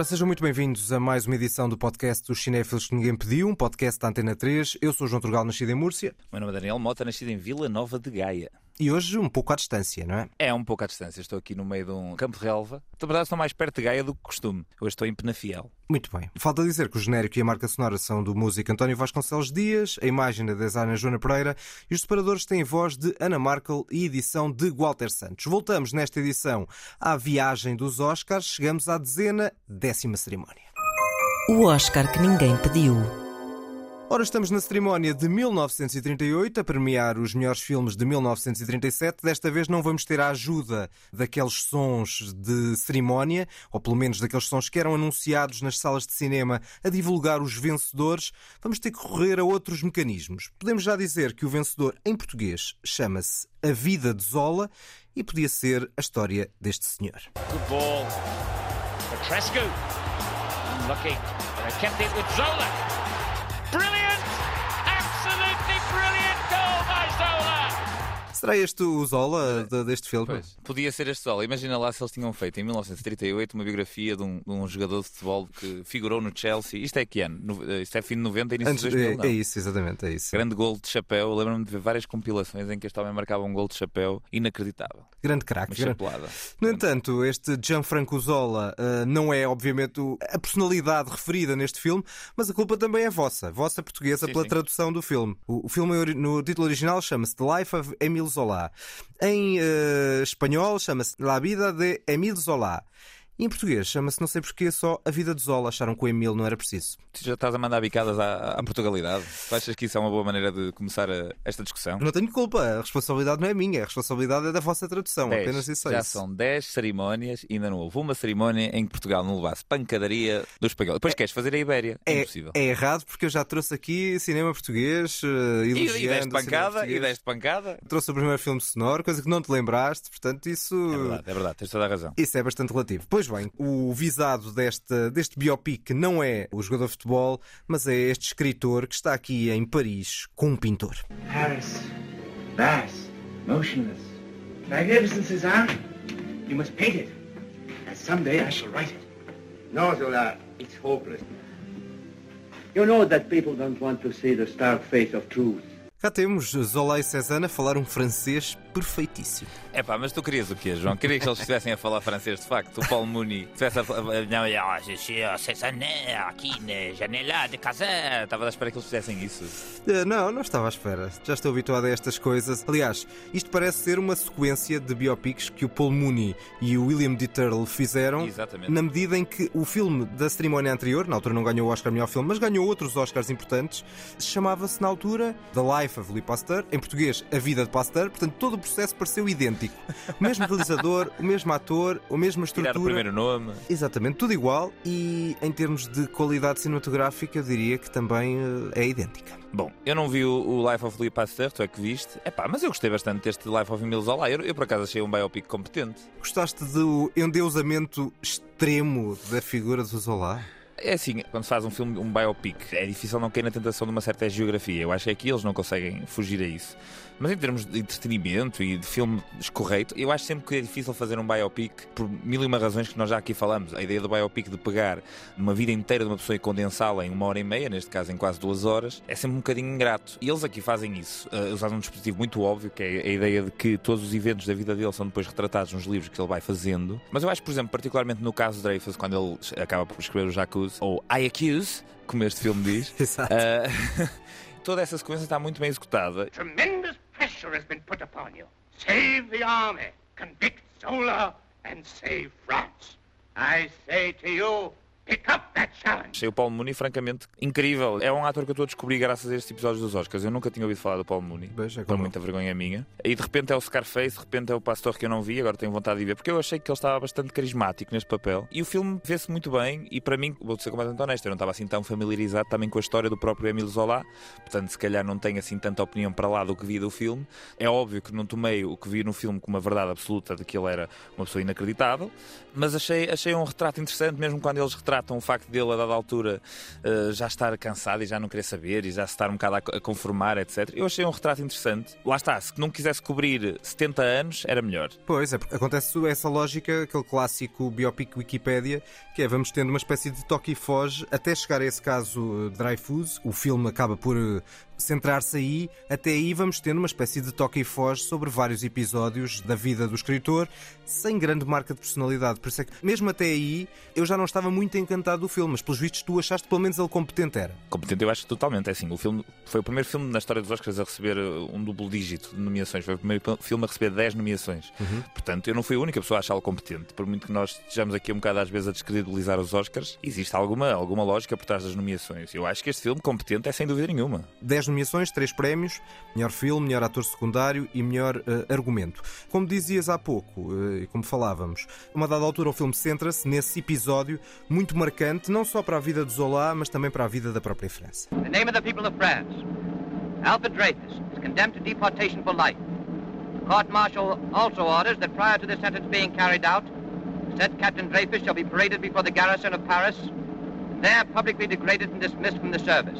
Ora, sejam muito bem-vindos a mais uma edição do podcast dos Cinéfilos que Ninguém Pediu, um podcast da Antena 3. Eu sou João Turgal, nascido em Múrcia. Meu nome é Daniel Mota, nascido em Vila Nova de Gaia. E hoje um pouco à distância, não é? É um pouco à distância. Estou aqui no meio de um campo de relva. Na verdade, estou mais perto de Gaia do que costume. Hoje estou em Penafiel. Muito bem. Falta dizer que o genérico e a marca sonora são do músico António Vasconcelos Dias, a imagem da designer Joana Pereira e os separadores têm voz de Ana Markel e edição de Walter Santos. Voltamos nesta edição à viagem dos Oscars. Chegamos à dezena, décima cerimónia. O Oscar que ninguém pediu. Ora, estamos na cerimónia de 1938 a premiar os melhores filmes de 1937. Desta vez não vamos ter a ajuda daqueles sons de cerimónia, ou pelo menos daqueles sons que eram anunciados nas salas de cinema a divulgar os vencedores. Vamos ter que recorrer a outros mecanismos. Podemos já dizer que o vencedor em português chama-se A Vida de Zola e podia ser a história deste senhor. Good ball. Petrescu. But I kept it with Zola. Brilliant! Será este o Zola de- deste filme? Pois. Podia ser este solo. Imagina lá se eles tinham feito em 1938 uma biografia de um, de um jogador de futebol que figurou no Chelsea. Isto é que ano? No- Isto é fim de 90 e início Antes, de 2000, é, não. é isso, exatamente, é isso. Grande gol de chapéu. Lembro-me de ver várias compilações em que este homem marcava um gol de chapéu inacreditável. Grande craque. grande- chapelada. No entanto, este Gianfranco Zola uh, não é, obviamente, a personalidade referida neste filme, mas a culpa também é vossa, vossa portuguesa, Sim, pela sim. tradução do filme. O, o filme, no título original, chama-se The Life of Émile Zola. Em uh, espanhol, chama-se La Vida de Émile Zola. E em português, chama-se, não sei porquê, só A Vida de Zola. Acharam que o Emile não era preciso. Tu já estás a mandar bicadas à, à Portugalidade. Tu achas que isso é uma boa maneira de começar a- esta discussão? Não tenho culpa, a responsabilidade não é minha, a responsabilidade é da vossa tradução. Dez. Apenas isso é Já isso. são 10 cerimónias e ainda não houve uma cerimónia em que Portugal não levasse pancadaria do espanhol. Depois queres fazer a Ibéria? É, Impossível. é errado porque eu já trouxe aqui cinema português, uh, E, elogiando e deste o cinema pancada, português. e deste pancada. trouxe o primeiro filme sonoro, coisa que não te lembraste, portanto, isso. É verdade, é verdade, tens toda a razão. Isso é bastante relativo. Pois bem, o visado deste, deste biopic não é o jogador de futebol, mas é este escritor que está aqui em Paris com um pintor. Paris, vast, motionless, magnificent, César. You must paint it, and someday I shall write it. No, Zola, it's hopeless. You know that people don't want to see the stark face of truth. Cá temos Zola e Cézanne a falar um francês perfeitíssimo. É pá, mas tu querias o quê, João? Querias que eles estivessem a falar francês de facto? O Paulo Muni estivesse a falar. Não, ah, à Cézanne, aqui na janela de casa. Estava à espera que eles fizessem isso. Eh, Não, não estava à espera. Já estou habituado a estas coisas. Aliás, isto parece ser uma sequência de biopics que o Paul Mooney e o William D. Turtle fizeram. Exatamente. Na medida em que o filme da cerimónia anterior, na altura não ganhou o Oscar melhor filme, mas ganhou outros Oscars importantes, chamava-se na altura The Life of Louis Pasteur, em português A Vida de Pasteur, portanto todo o processo pareceu idêntico. O mesmo realizador, o mesmo ator, a mesma Tirar o estrutura. primeiro nome. Exatamente, tudo igual e em termos de qualidade cinematográfica eu diria que também eh, é idêntica. Bom, eu não vi o, o Life of Louis Pasteur, tu é que viste. É pá, mas eu gostei bastante deste Life of Emile Zola. Eu, eu por acaso achei um biopic competente. Gostaste do endeusamento extremo da figura do Zola? É assim, quando se faz um filme, um biopic, é difícil não cair na tentação de uma certa geografia. Eu acho que aqui eles não conseguem fugir a isso. Mas em termos de entretenimento e de filme escorreito, eu acho sempre que é difícil fazer um biopic por mil e uma razões que nós já aqui falamos. A ideia do biopic de pegar uma vida inteira de uma pessoa e condensá-la em uma hora e meia, neste caso em quase duas horas, é sempre um bocadinho ingrato. E eles aqui fazem isso, uh, usando um dispositivo muito óbvio, que é a ideia de que todos os eventos da vida dele são depois retratados nos livros que ele vai fazendo. Mas eu acho, por exemplo, particularmente no caso de Dreyfus, quando ele acaba por escrever o Jacuzzi, ou I Accuse, como este filme diz, Exato. uh, toda essa sequência está muito bem executada. Tremendous pressure has been put upon you. Save the army, convict Zola, and save France. I say to you, Achei o Paulo Mooney, francamente, incrível. É um ator que eu estou a descobrir graças a estes episódios dos Oscars. Eu nunca tinha ouvido falar do Paulo Mooney. Veja Por como- muita vergonha minha. E de repente é o Scarface, de repente é o Pastor que eu não vi, agora tenho vontade de ver, porque eu achei que ele estava bastante carismático neste papel. E o filme vê-se muito bem, e para mim, vou ser completamente honesto, eu não estava assim tão familiarizado também com a história do próprio Emile Zola, portanto, se calhar não tenho assim tanta opinião para lá do que vi do filme. É óbvio que não tomei o que vi no filme como uma verdade absoluta de que ele era uma pessoa inacreditável, mas achei, achei um retrato interessante, mesmo quando eles retratam retratam o facto dele, a dada altura, uh, já estar cansado e já não querer saber e já se estar um bocado a, conformar, etc. Eu achei um retrato interessante. Lá está, se não quisesse cobrir 70 anos, era melhor. Pois, é, acontece essa lógica, aquele clássico biopic Wikipédia, que é vamos tendo uma espécie de toque e foge até chegar a esse caso Dreyfus. O filme acaba por centrar-se aí, até aí vamos tendo uma espécie de toque e foge sobre vários episódios da vida do escritor, sem grande marca de personalidade. Por isso é que, mesmo até aí, eu já não estava muito encantado do filme, mas pelos vistos tu achaste pelo menos ele competente era. Competente eu acho totalmente, é assim, o filme foi o primeiro filme na história dos Oscars a receber uh, um duplo dígito de nomeações, foi o primeiro filme a receber 10 nomeações. Uhum. Portanto, eu não fui a única pessoa a achá-lo competente, por muito que nós estejamos aqui um bocado às vezes a descredibilizar os Oscars, existe alguma, alguma lógica por trás das nomeações. Eu acho que este filme competente é sem dúvida nenhuma. 10 nomeações, 3 prémios: melhor filme, melhor ator secundário e melhor uh, argumento. Como dizias há pouco, uh, e como falávamos, uma dada altura o filme centra-se nesse episódio muito marcante, não só para a vida de Zola, mas também para a vida da própria França. The name of the people of France. Alfred Dreyfus is condemned to deportation for life. The court-martial also orders that prior to the sentence being carried out, said Captain Dreyfus shall be paraded before the garrison of Paris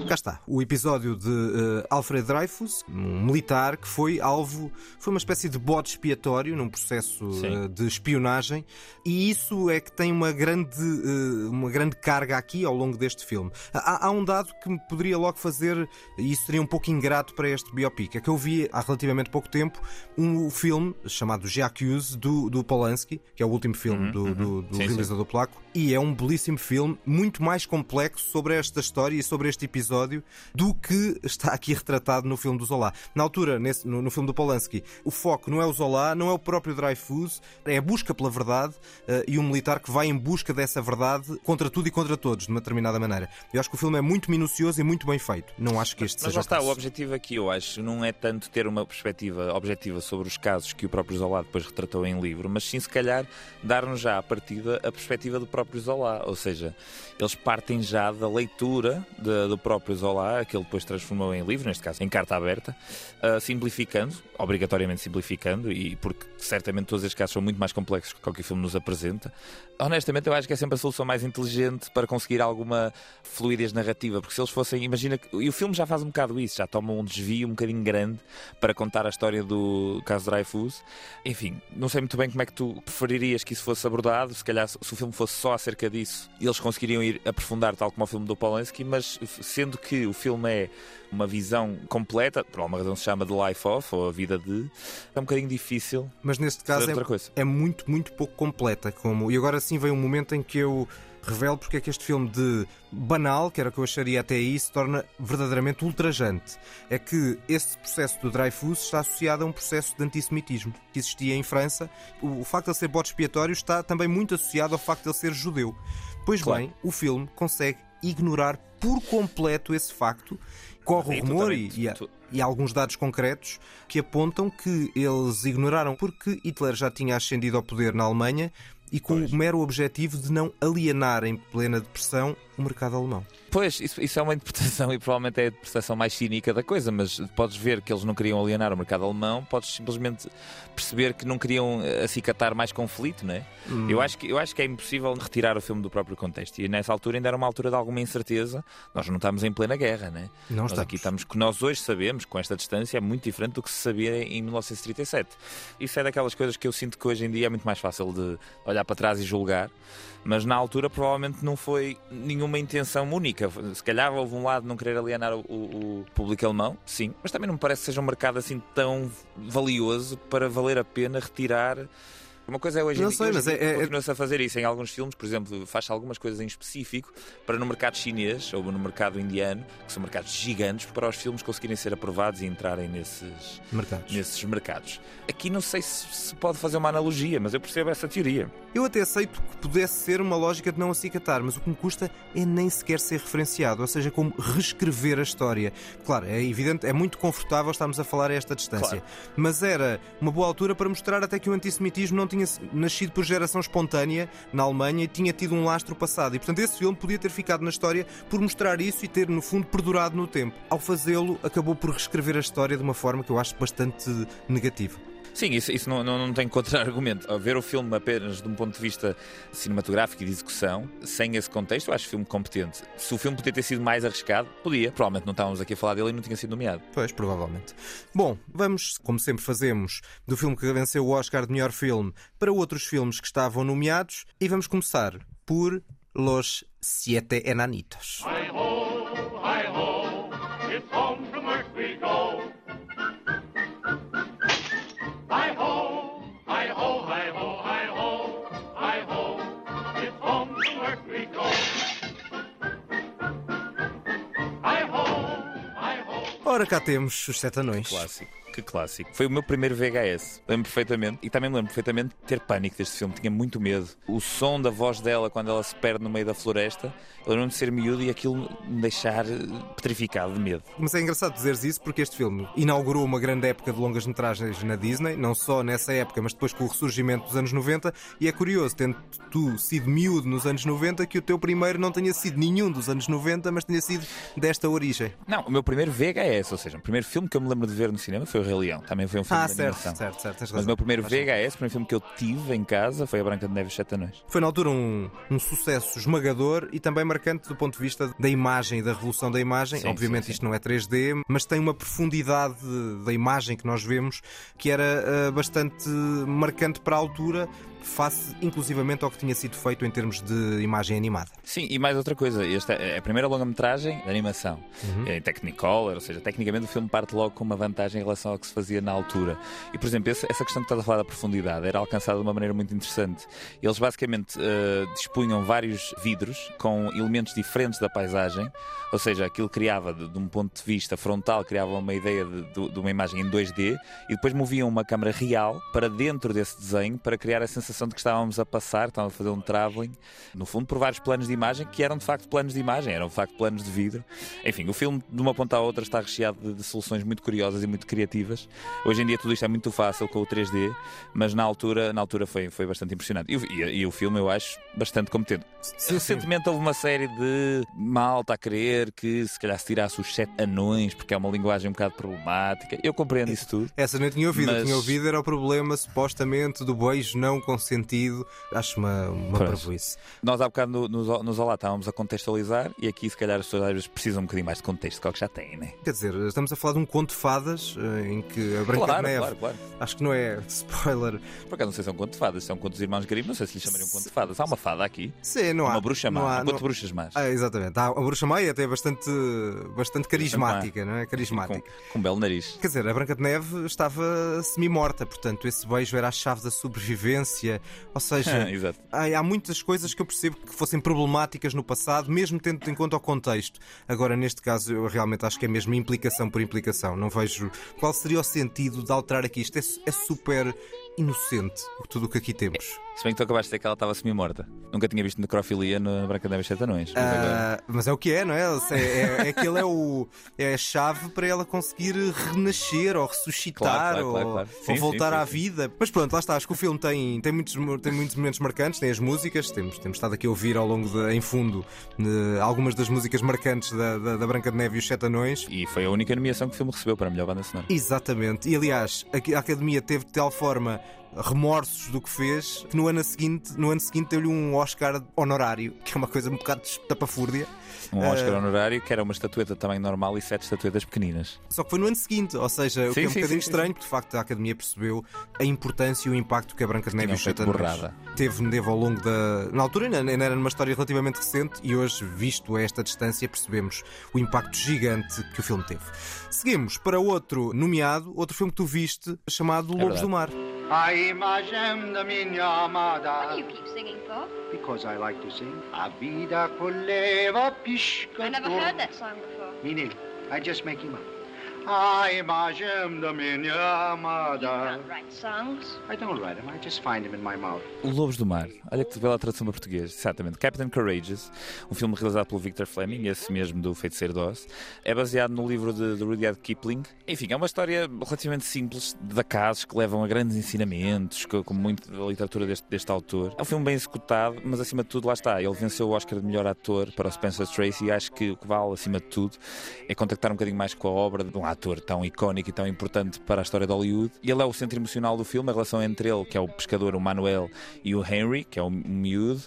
Cá está, o episódio de uh, Alfred Dreyfus, um militar que foi alvo, foi uma espécie de bode expiatório num processo uh, de espionagem, e isso é que tem uma grande, uh, uma grande carga aqui ao longo deste filme. Há, há, um dado que me poderia logo fazer, e isso seria um pouco ingrato para este biopic, é que eu vi há relativamente pouco tempo um filme chamado J'accuse do, do Polanski, que é o último filme uhum, do, uhum. do, do sim, realizador sim. polaco, e é um belíssimo filme, muito mais complexo sobre esta história e sobre este episódio do que está aqui retratado no filme do Zola. Na altura, nesse, no, no, filme do Polanski, o foco não é o Zola, não é o próprio Dreyfus, é a busca pela verdade uh, e um militar que vai em busca dessa verdade contra tudo e contra todos, de uma determinada maneira. Eu acho que o filme é muito minucioso e muito bem feito. Não acho que este mas, seja mas lá está, o objetivo aqui, eu acho, não é tanto ter uma perspectiva objetiva sobre os casos que o próprio Zola depois retratou em livro, mas sim, se calhar, dar-nos já à partida a perspectiva do próprio Zola. Ou seja, eles partem já da leitura de, do próprio Zola, que ele depois transformou em livro, neste caso em carta aberta, uh, simplificando, obrigatoriamente simplificando, e porque certamente todos estes casos são muito mais complexos que o filme nos apresenta. Honestamente, eu acho que é sempre a solução mais inteligente para conseguir alguma fluidez narrativa, porque se eles fossem, imagina que. E o filme já faz um bocado isso, já toma um desvio um bocadinho grande para contar a história do caso Dreyfus. Enfim, não sei muito bem como é que tu preferirias que isso fosse abordado, se calhar se o filme fosse só acerca disso, eles conseguiriam ir aprofundar, tal como o filme do Polanski, mas sendo que o filme é uma visão completa, por alguma razão se chama The Life of, ou a vida de, é um bocadinho difícil. Mas neste caso é, é, muito, muito pouco completa. Como... E agora sim vem um momento em que eu revelo porque é que este filme de banal, que era o que eu acharia até aí, se torna verdadeiramente ultrajante. É que este processo do Dreyfus está associado a um processo de antissemitismo que existia em França. O, facto de ele ser bote expiatório está também muito associado ao facto de ele ser judeu. Pois claro. bem, o filme consegue ignorar por completo esse facto. Corre o rumor e, e, e, alguns dados concretos que apontam que eles ignoraram porque Hitler já tinha ascendido ao poder na Alemanha e com pois. o mero objetivo de não alienar em plena depressão o mercado alemão. Pois, isso, isso, é uma interpretação e provavelmente é a interpretação mais cínica da coisa, mas podes ver que eles não queriam alienar o mercado alemão, podes simplesmente perceber que não queriam eh, acicatar mais conflito, não é? Hum. Eu, acho que, eu acho que é impossível retirar o filme do próprio contexto e nessa altura ainda era uma altura de alguma incerteza. Nós não estamos em plena guerra, não é? Não nós estamos. aqui estamos, que nós hoje sabemos, com esta distância, é muito diferente do que se sabia em 1937. Isso é daquelas coisas que eu sinto que hoje em dia é muito mais fácil de olhar para trás e julgar mas na altura provavelmente não foi nenhuma intenção única. Se calhar houve um lado não querer alienar o, o, o, público alemão, sim, mas também não me parece que seja um mercado assim tão valioso para valer a pena retirar uma coisa é hoje em dia, sei, mas é, é, continua-se a fazer isso em alguns filmes, por exemplo, faz algumas coisas em específico para no mercado chinês ou no mercado indiano, que são mercados gigantes, para os filmes conseguirem ser aprovados e entrarem nesses mercados. Nesses mercados. Aqui não sei se se pode fazer uma analogia, mas eu percebo essa teoria. Eu até aceito que pudesse ser uma lógica de não acicatar, mas o que me custa é nem sequer ser referenciado, ou seja, como reescrever a história. Claro, é evidente, é muito confortável estarmos a falar a esta distância, claro. mas era uma boa altura para mostrar até que o antissemitismo não tinha tinha nascido por geração espontânea na Alemanha e tinha tido um lastro passado. E, portanto, esse filme podia ter ficado na história por mostrar isso e ter, no fundo, perdurado no tempo. Ao fazê-lo, acabou por reescrever a história de uma forma que eu acho bastante negativa. Sim, isso, isso não, não, não tem contra-argumento. Ver o filme apenas de um ponto de vista cinematográfico e de execução, sem esse contexto, eu acho o filme competente. Se o filme podia ter sido mais arriscado, podia. Provavelmente não estávamos aqui a falar dele e não tinha sido nomeado. Pois, provavelmente. Bom, vamos, como sempre fazemos, do filme que venceu o Oscar de melhor filme para outros filmes que estavam nomeados e vamos começar por Los Siete Enanitos. Ora, cá temos os Sete Anões. Clássico. Que clássico. Foi o meu primeiro VHS. Lembro perfeitamente. E também me lembro perfeitamente de ter pânico deste filme. Tinha muito medo. O som da voz dela quando ela se perde no meio da floresta. Eu lembro de ser miúdo e aquilo me deixar eh, petrificado de medo. Mas é engraçado dizeres isso porque este filme inaugurou uma grande época de longas metragens na Disney, não só nessa época, mas depois com o ressurgimento dos anos 90. E é curioso, tendo tu sido miúdo nos anos 90, que o teu primeiro não tenha sido nenhum dos anos 90, mas tenha sido desta origem. Não, o meu primeiro VHS, ou seja, o primeiro filme que eu me lembro de ver no cinema foi o Rei Leão. Também foi um filme Ah, de certo, animação. certo, certo. Mas o meu primeiro Faz. VHS, o primeiro filme que eu tive em casa foi A Branca de Neve e Sete Anões. Foi na altura um, um sucesso esmagador e também marcante do ponto de vista da imagem e da revolução da imagem. Sim, Obviamente sim, sim. isto não é 3D, mas tem uma profundidade da imagem que nós vemos que era ah, bastante marcante para a altura, face inclusivamente ao que tinha sido feito em termos de imagem animada. Sim, e mais outra coisa, esta é a primeira longa-metragem de animação. Uhum. É em Technicolor, ou seja, tecnicamente o filme parte logo com uma vantagem em relação ao que se fazia na altura. E, por exemplo, essa, questão que estás a falar da profundidade era alcançada de uma maneira muito interessante. Eles basicamente eh, dispunham vários vidros com elementos diferentes da paisagem, ou seja, aquilo criava, de, de um ponto de vista frontal, criava uma ideia de, de- de uma imagem em 2D e depois moviam uma câmara real para dentro desse desenho para criar a sensação de que estávamos a passar, estávamos a fazer um travelling, no fundo, por vários planos de imagem que eram de facto planos de imagem, eram de facto planos de vidro. Enfim, o filme, de uma ponta à outra, está recheado de, de soluções muito curiosas e muito criativas. Hoje em dia tudo isto é muito fácil com o 3D, mas na altura, na altura foi, foi bastante impressionante. E, o- e- e o filme eu acho bastante competente. Recentemente houve uma série de malta a querer que se calhar se tirasse os sete anões, porque é uma linguagem um bocado problemática. Eu compreendo isso tudo. Essa não tinha ouvido, Mas- tinha ouvido era o problema supostamente do beijo não consentido. Acho uma, uma parvoíce. Nós há bocado no, nos, nos Olá estávamos a contextualizar e aqui se calhar as pessoas às vezes precisam um bocadinho mais de contexto, que é o que já têm, né? Quer dizer, estamos a falar de um conto de fadas eh, em que a Branca Claro, de Neve, claro, claro. acho que não é spoiler, Por acaso não sei se é um conto de fadas, se é um conto dos irmãos Grimm, não sei se lhe chamariam um conto de fadas. Há uma fada aqui, Sim, não há. uma bruxa má, não há- um conto não- de bruxas más. Ah, exatamente. Há- A bruxa má é até bastante, bastante carismática, não é? com, Carismática. com um belo nariz. Quer dizer, a Branca de Neve estava semi-morta, portanto, esse beijo era a chave da sobrevivência. Ou seja, há muitas coisas que eu percebo que fossem problemáticas no passado, mesmo tendo em conta o contexto. Agora, neste caso, eu realmente acho que é mesmo implicação por implicação. Não vejo qual seria o sentido de alterar aqui. Isto é, é super inocente, tudo o que aqui temos. Se bem que tu acabaste de dizer que ela estava semi-morta. Nunca tinha visto necrofilia na Branca de Neve e os Sete Anões. Mas agora- Ah, mas é o que é, não é? É, é, é que ele é, o, é a chave para ela conseguir renascer ou ressuscitar Claro, claro, ou, claro. ou Sim, sim, voltar sim, à sim. vida. Mas pronto, lá está. Acho que o filme tem, tem, muitos, tem muitos momentos marcantes, tem as músicas. Temos, temos estado aqui a ouvir ao longo, de, em fundo, de, algumas das músicas marcantes da, da, da Branca de Neve e os Sete Anões. E foi a única nomeação que o filme recebeu para a melhor banda sonora. Exatamente. E aliás, a a Academia teve de tal forma remorsos do que fez que no ano seguinte, no ano seguinte deu-lhe um Oscar honorário, que é uma coisa um bocado tapafúrdia. Um. Oscar honorário que era uma estatueta de tamanho normal e sete estatuetas pequeninas. Só que foi no ano seguinte, ou seja, o que Sim, é um sim, bocadinho sim, sim, estranho, porque de facto a Academia percebeu a importância e o impacto que a Branca de Neve e os Sete teve, teve ao longo da. Na altura ainda era numa história relativamente recente e hoje, visto a esta distância, percebemos o impacto gigante que o filme teve. Seguimos para outro nomeado, outro filme que tu viste, chamado Lobos verdade. do Mar. A imagem da minha amada. you keep singing for? Because I like to sing. A vida coleva pisca. I never heard that song before. Me neither. I just make him up. A imagem da minha You amada. don't write songs. I don't write them. I just find them in my mouth. O Lobos do Mar. Olha que vê lá a tradução para português. Exatamente. Captain Courageous, um filme realizado pelo Victor Fleming, esse mesmo do Feiticeiro Oz. É baseado no livro de, de Rudyard Kipling. Enfim, é uma história relativamente simples de acasos que levam a grandes ensinamentos, co- como muito da literatura deste, deste autor. É um filme bem executado, mas acima de tudo, lá está. Ele venceu o Oscar de melhor ator para o Spencer Tracy e acho que o que vale, acima de tudo, é contactar um bocadinho mais com a obra, de um ator tão icónico e tão importante para a história de Hollywood. E ele é o centro emocional do filme, a relação entre ele, que é o pescador, o Manuel, e o Henry, que é o miúdo.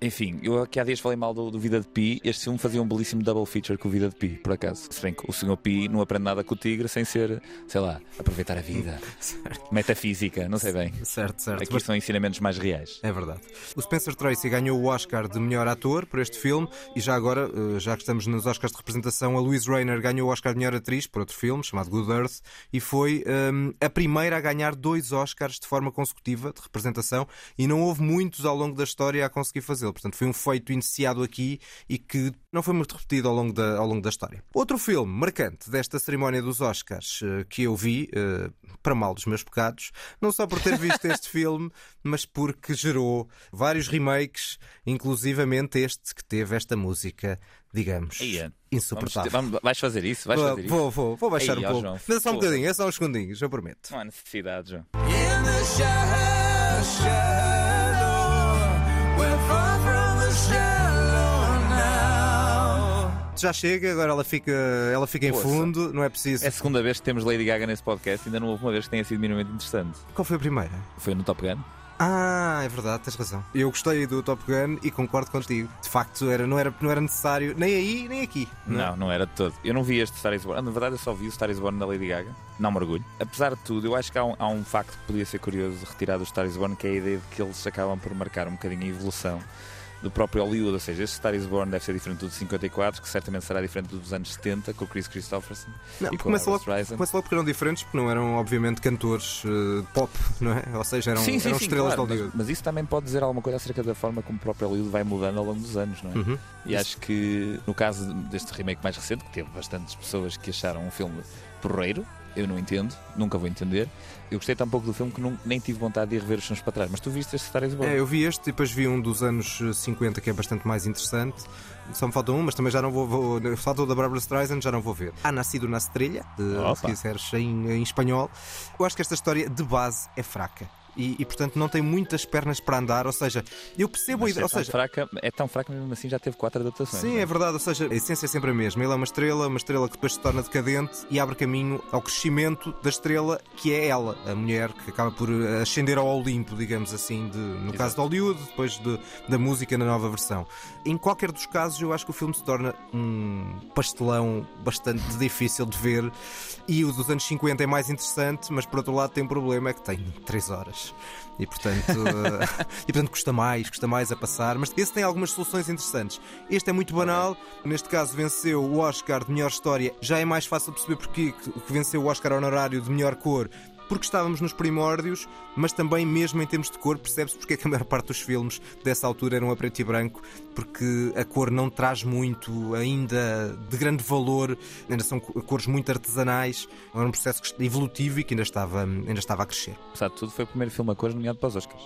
Enfim, eu aqui há dias falei mal do, do Vida de Pi. Este filme fazia um belíssimo double feature com o Vida de Pi, por acaso. Se bem que o Sr. Pi não aprende nada com o tigre sem ser, sei lá, aproveitar a vida. Metafísica, não sei bem. Certo, certo. Aqui Mas- são ensinamentos mais reais. É verdade. O Spencer Tracy ganhou o Oscar de melhor ator por este filme e já agora, eh, já que estamos nos Oscars de representação, a Louise Rayner ganhou o Oscar de melhor atriz por outro filme chamado Good Earth e foi hum, a primeira a ganhar dois Oscars de forma consecutiva de representação e não houve muitos ao longo da história a conseguir fazê-lo. Portanto, foi um feito iniciado aqui e que não foi muito repetido ao longo da, ao longo da história. Outro filme marcante desta cerimónia dos Oscars eh, que eu vi, eh, para mal dos meus pecados, não só por ter visto este filme, mas porque gerou vários remakes, inclusivamente este que teve esta música, digamos, Aí é. Vamos, insuportável. vamos- vais fazer isso? Vais Vou, fazer isso? vou, vou, vou baixar Ei, um ó, pouco. João, Mas é só um porra. bocadinho, é só uns segundinhos, eu prometo. Não há necessidade, João. Já chega, agora ela fica, ela fica em Poça. fundo, não é preciso. É a segunda vez que temos Lady Gaga nesse podcast, ainda não houve uma vez que tenha sido minimamente interessante. Qual foi a primeira? Foi no Top Gun? Ah, é verdade, tens razão. Eu gostei do Top Gun e concordo contigo. De facto, era, não, era, não era necessário nem aí nem aqui. Não, não era de todo. Eu não vi este Star is Born. Na verdade, eu só vi o Star is Born da Lady Gaga. Não me orgulho. Apesar de tudo, eu acho que há um, há um facto que podia ser curioso retirado do Star is Born, que é a ideia de que eles acabam por marcar um bocadinho a evolução do próprio Hollywood. Ou seja, este Star is Born deve ser diferente do de 54, que certamente será diferente do dos anos 70, com o Chris Christopherson Não, e com começa, logo, começa logo porque eram diferentes, porque não eram, obviamente, cantores eh, pop, não é? Ou seja, eram, eram estrelas claro, de Hollywood. mas, mas isso também pode dizer alguma coisa acerca da forma como o próprio Hollywood vai mudando ao longo dos anos, não é? Uhum. E acho que no caso deste remake mais recente, que teve bastantes pessoas que acharam um filme porreiro, eu não entendo, nunca vou entender. Eu gostei tão pouco do filme que não- nem tive vontade de ir rever os filmes para trás. Mas tu viste este Star is Born? É, eu vi este e depois vi um dos anos eh, 50 que é bastante mais interessante. Só me falta um, mas também já não vou. vou falta o da Barbara Streisand, já não vou ver. Há Nascido na Estrela, de, se quiseres em, em espanhol. Eu acho que esta história de base é fraca. E, e, portanto não tem muitas pernas para andar, ou seja, eu percebo a ideia. é, Ou seja, fraca, é tão fraca mesmo assim já teve quatro adaptações. Sim, não é verdade, ou seja, a essência é sempre a mesma. Ele é uma estrela, uma estrela que depois se torna decadente e abre caminho ao crescimento da estrela que é ela, a mulher que acaba por eh, ascender ao Olimpo, digamos assim, de- no caso de Hollywood, depois de- da música na nova versão. Em qualquer dos casos, eu acho que o filme se torna um pastelão bastante difícil de ver e o dos anos 50 é mais interessante, mas por outro lado tem um problema, é que tem 3 horas. E portanto, eh, e portanto custa mais, custa mais a passar, mas esse tem algumas soluções interessantes. Este é muito banal, neste caso venceu o Oscar de melhor história. Já é mais fácil perceber porque que que venceu o Oscar honorário de melhor cor. Porque estávamos nos primórdios, mas também, mesmo em termos de cor, percebe-se porque é que a maior parte dos filmes dessa altura eram a preto e branco, porque a cor não traz muito ainda de grande valor, ainda são co- cores muito artesanais, era um processo evolutivo e que ainda estava, ainda estava a crescer. Apesar de tudo, foi o primeiro filme a cores nomeado para os Oscars.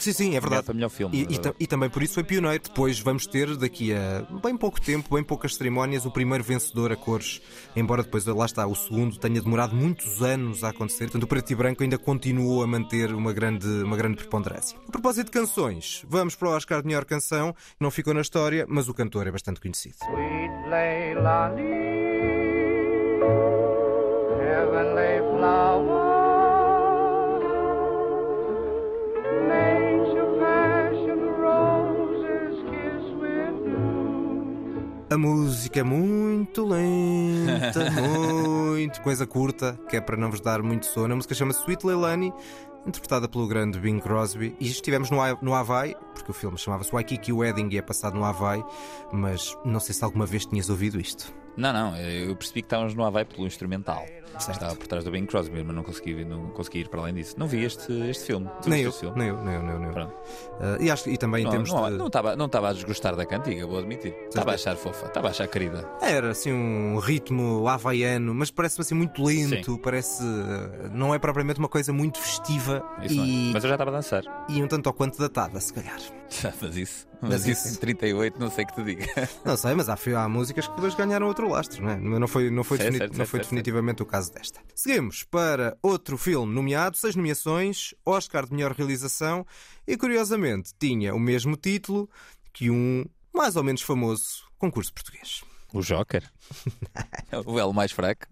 Sim, sim, é verdade. para melhor filme. E, e e também por isso foi pioneiro. Depois vamos ter, daqui a bem pouco tempo, bem poucas cerimónias, o primeiro vencedor a cores. Embora depois, lá está, o segundo tenha demorado muitos anos a acontecer. Portanto, o preto e branco ainda continuou a manter uma grande, uma grande preponderância. A propósito de canções, vamos para o Oscar de melhor canção. Não ficou na história, mas o cantor é bastante conhecido. Sweet Leila A música é muito lenta, muito coisa curta, que é para não vos dar muito sono. A música chama-se Sweet Leilani, interpretada pelo grande Bing Crosby. E estivemos no, no Havaí, porque o filme chamava-se Waikiki Wedding e é passado no Havaí, mas não sei se alguma vez tinhas ouvido isto. Não, não, eu percebi que estávamos no Havaí pelo instrumental. Certo. Estava por trás do Bing Crosby, mas não consegui, não consegui ir para além disso. Não vi este, este filme. Nem eu, este filme? nem eu, nem eu, nem eu. nem eu. Pronto. Ah, e, acho, e também em Não, termos não, de. não estava não estava a desgostar da cantiga, vou admitir. Estava a achar fofa, estava a achar querida. Era assim um ritmo havaiano, mas parece-me assim muito lento, Sim. parece. ah, Não é propriamente uma coisa muito festiva Isso é. e, Mas eu já estava a dançar. e um tanto ou quanto datada, se calhar. Mas isso, Mas isso em 38, não sei que te diga. Não sei, mas há, há músicas que depois ganharam outro lastro, não é? Mas não foi, não foi, Certo, defini- certo, não certo, foi certo, definitivamente o caso desta. Seguimos para outro filme nomeado, seis nomeações, Oscar de melhor realização e curiosamente tinha o mesmo título que um mais ou menos famoso concurso português. O Joker. o elo mais fraco.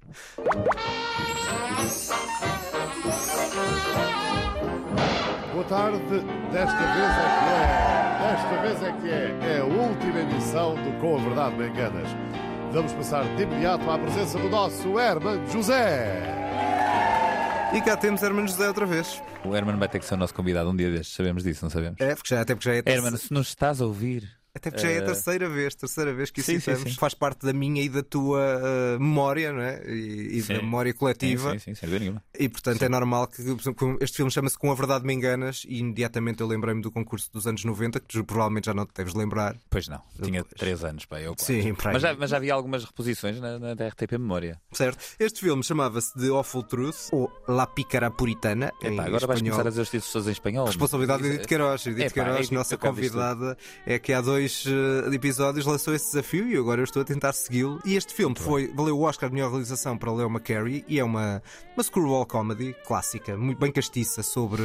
Boa tarde, desta vez é que é. Desta vez é que é. É a última emissão do Com a Verdade Me Enganas. Vamos passar de imediato à presença do nosso Herman José. E cá temos Hermano José outra vez. O Herman vai ter que ser o nosso convidado um dia destes, sabemos disso, não sabemos? É, porque já, até porque já é Herman, se nos estás a ouvir, até porque já é a eh, terceira vez, terceira vez que isso sim, sim, sim. Faz parte da minha e da tua eh, memória, não é? E, e da memória coletiva. Sim, sim, sim, sem dúvida nenhuma. E portanto é normal que exemplo, este filme chama-se Com a Verdade Me Enganas e imediatamente eu lembrei-me do concurso dos anos 90, que tu provavelmente já não te deves lembrar. Pois não, tinha Depois. 3 anos, pá, eu quatro. Sim, mas, já, mas já havia algumas reposições na, na RTP Memória. Certo? Este filme chamava-se The Awful Truth ou La Pícara Puritana. em Epá, agora vais espanhol. começar a dizer títulos todos em espanhol. Responsabilidade de Queiroz. Edith Queiroz, é nossa eu convidada, é que há dois eh, episódios lançou esse desafio e agora eu estou a tentar segui-lo. E este filme foi, valeu o Oscar de melhor realização para Leo McCarey e é uma, uma screwball comedy clássica, muito bem castiça, sobre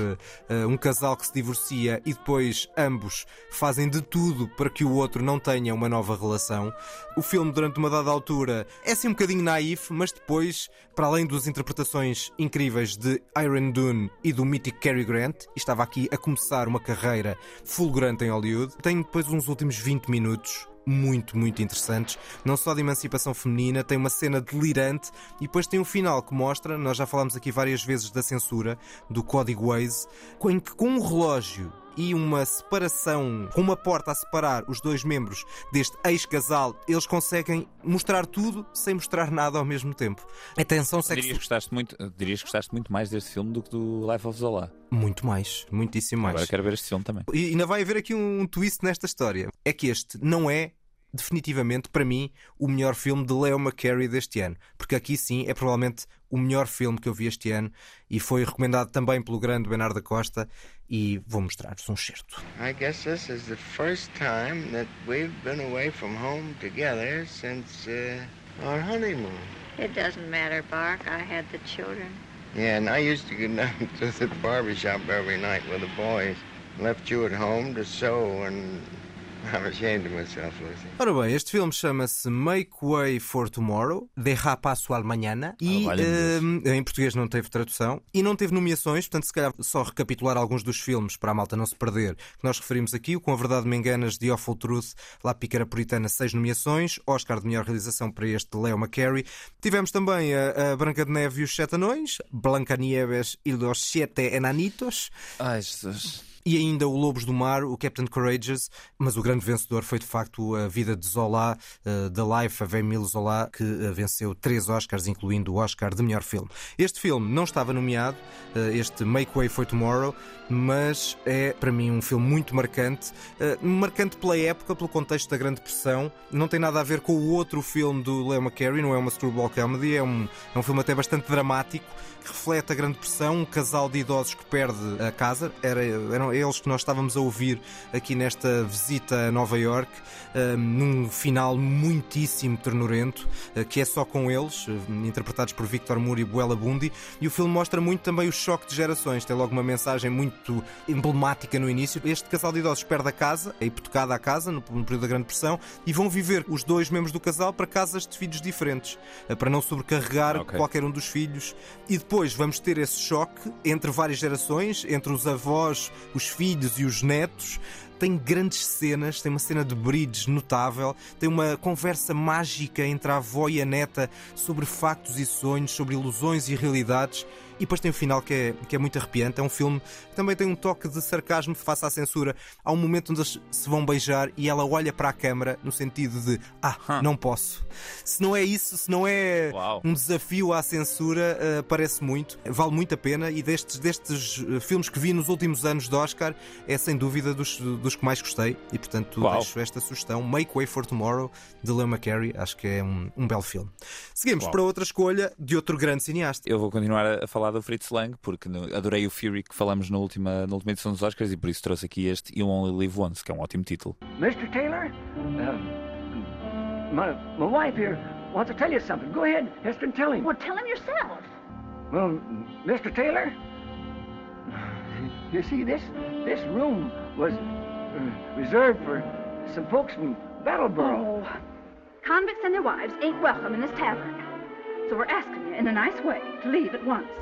eh, um casal que se divorcia e depois ambos fazem de tudo para que o outro não tenha uma nova relação. O filme, durante uma dada altura, é assim um bocadinho naif, mas depois, para além das interpretações incríveis de Iron Dune e do mítico Cary Grant, e estava aqui a começar uma carreira fulgurante em Hollywood, tem depois uns últimos 20 minutos muito, muito interessantes, não só de emancipação feminina, tem uma cena delirante e depois tem um final que mostra, nós já falámos aqui várias vezes da censura, do código Waze, em que com um relógio e uma separação, com uma porta a separar os dois membros deste ex-casal, eles conseguem mostrar tudo sem mostrar nada ao mesmo tempo. A tensão Dirias que, sexual. gostaste muito, dirias que gostaste muito mais deste filme do que do Life of Zola. Muito mais, muitíssimo mais. Agora quero ver este filme também. E ainda vai haver aqui um twist nesta história. É que este não é, definitivamente, para mim, o melhor filme de Leo McCarey deste ano. Porque aqui sim é provavelmente o melhor filme que eu vi este ano e foi recomendado também pelo grande Bernardo da Costa. E vou mostrar-vos um certo. I guess this is the first time that we've been away from home together since uh, our honeymoon. It doesn't matter, Bark. I had the children. Yeah, and I used to go down to the barber shop every night with the boys. Left you at home to sew, and I'm ashamed of myself, Lucy. Ora bem, este filme chama-se Make Way for Tomorrow, Deja Passo al Mañana, e Ah, valha-me hum, em português não teve tradução e não teve nomeações, portanto, se calhar só recapitular alguns dos filmes para a malta não se perder, que nós referimos aqui: o Com a Verdade Me Enganas, The Awful Truth, La Pícara Puritana, seis nomeações, Oscar de melhor realização para este de Leo McCarey. Tivemos também a, a Branca de Neve e os Sete Anões, Blanca Nieves e los Siete Enanitos. Ai, Jesus. E ainda o Lobos do Mar, o Captain Courageous, mas o grande vencedor foi de facto a vida de Zola, eh, The Life of Emile Zola, que eh, venceu três Oscars, incluindo o Oscar de melhor filme. Este filme não estava nomeado, eh, este Make Way for Tomorrow, mas é para mim um filme muito marcante, eh, marcante pela época, pelo contexto da Grande Depressão. Não tem nada a ver com o outro filme do Leo McCarey, não é uma screwball comedy, é um, é um filme até bastante dramático que reflete a Grande Depressão, um casal de idosos que perde a casa. Era, eram eles que nós estávamos a ouvir aqui nesta visita a Nova York, eh, num final muitíssimo ternurento, eh, que é só com eles, eh, interpretados por Victor Moore e Buela Bundi. E o filme mostra muito também o choque de gerações. Tem logo uma mensagem muito emblemática no início. Este casal de idosos perde a casa, é hipotecada a casa no, período da Grande Depressão, e vão viver os dois membros do casal para casas de filhos diferentes, eh, para não sobrecarregar Ok. qualquer um dos filhos. E depois vamos ter esse choque entre várias gerações, entre os avós, os filhos e os netos. Tem grandes cenas, tem uma cena de bridge notável, tem uma conversa mágica entre a avó e a neta sobre factos e sonhos, sobre ilusões e realidades. E depois tem o final que é, que é muito arrepiante. É um filme que também tem um toque de sarcasmo face à censura. Há um momento onde eles se vão beijar e ela olha para a câmara no sentido de Ah, não posso. Se não é isso, se não é Uau. um desafio à censura, eh, parece muito. Vale muito a pena. E destes, destes eh, filmes que vi nos últimos anos de Oscar, é sem dúvida dos, dos que mais gostei. E portanto Uau. deixo esta sugestão: Make Way for Tomorrow, de Leo McCarey. Acho que é um, um belo filme. Seguimos Uau. para outra escolha de outro grande cineasta. Eu vou continuar a falar do Fritz Lang porque adorei o Fury que falamos na última, na última edição dos Oscars e por isso trouxe aqui este You Only Live Once, que é um ótimo título. Mr. Taylor? Uh, my, my wife here wants to tell you something. Go ahead, Heston, tell him. Well, tell him yourself. Well, Mr. Taylor? You see, this this room was uh, reserved for some folks from Battleboro. Oh, Convicts and their wives ain't welcome in this tavern. So we're asking you, in a nice way,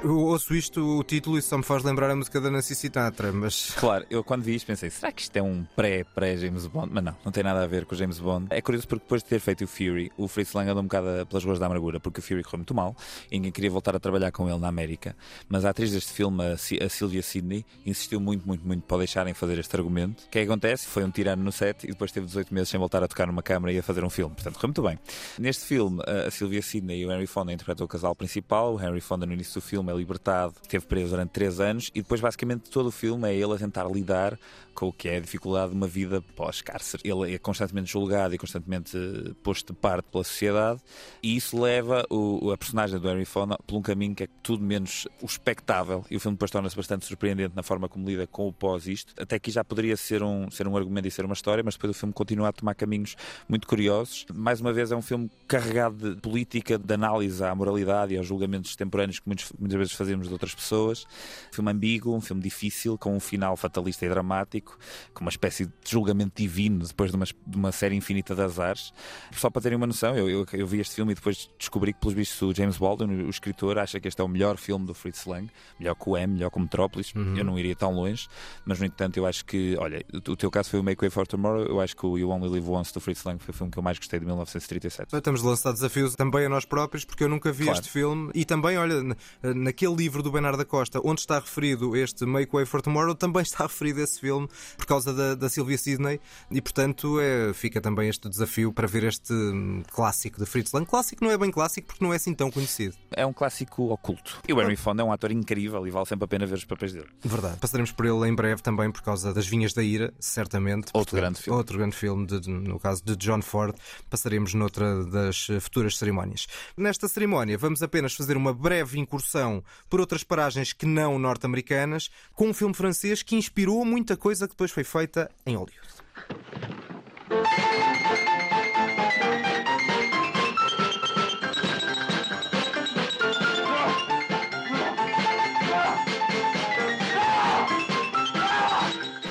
Eu ouço isto, o título, e só me faz lembrar a música da Nancy Sinatra, mas. Claro, eu quando vi isto pensei, será que isto é um pré-pré-James Bond? Mas não, não tem nada a ver com o James Bond. É curioso porque depois de ter feito o Fury, o Fritz Lang andou um bocado pelas ruas da amargura, porque o Fury correu muito mal e ninguém queria voltar a trabalhar com ele na América. Mas a atriz deste filme, a, Sylvia Sidney, insistiu muito, muito, muito para deixarem fazer este argumento. O que é que acontece? Foi um tirano no set e depois teve 18 meses sem voltar a tocar numa câmara e a fazer um filme. Portanto, correu muito bem. Neste filme, a a Sylvia Sidney e o Henry Fonda interpretam o casal principal. O Henry Fonda, no início do filme, é libertado, esteve preso durante 3 anos e depois, basicamente, todo o filme é ele a tentar lidar com o que é a dificuldade de uma vida pós-cárcere. Ele é constantemente julgado e constantemente eh, posto de parte pela sociedade e isso leva o, a personagem do Henry Fonda por um caminho que é tudo menos o espectável e o filme depois torna-se bastante surpreendente na forma como lida com o pós isto. Até aqui já poderia ser um, ser um argumento e ser uma história, mas depois o filme continua a tomar caminhos muito curiosos. Mais uma vez é um filme carregado de política, de análise à moralidade e aos julgamentos extemporâneos que muitos, muitas vezes fazemos de outras pessoas. Um filme ambíguo, um filme difícil, com um final fatalista e dramático, com uma espécie de julgamento divino depois de uma, de uma série infinita de azares. Só para terem uma noção, eu, eu, eu vi este filme e depois descobri que, pelos vistos, o James Baldwin, o escritor, acha que este é o melhor filme do Fritz Lang, melhor que o M, melhor que o Metrópolis. Uhum. Eu não iria tão longe, mas no entanto, eu acho que, olha, o teu caso foi o Make Way for Tomorrow, eu acho que o You Only Live Once do Fritz Lang foi o filme que eu mais gostei de 1937. Estamos a lançar desafios também a nós próprios, porque eu nunca vi Claro. este filme. E também, olha, naquele livro do Bernardo da Costa, onde está referido este Make Way for Tomorrow, também está referido esse filme por causa da, da Sylvia Sidney. E, portanto, é, fica também este desafio para ver este hum, clássico de Fritz Lang. Clássico não é bem clássico porque não é assim tão conhecido. É um clássico oculto. E o Henry Fonda é um ator incrível e vale sempre a pena ver os papéis dele. Verdade. Passaremos por ele em breve também por causa das Vinhas da Ira, certamente. Outro grande filme. Outro grande filme, de- no caso de John Ford. Passaremos noutra das eh, futuras cerimónias. Nesta cerimónia, vamos apenas fazer uma breve incursão por outras paragens que não norte-americanas, com um filme francês que inspirou muita coisa que depois foi feita em Hollywood.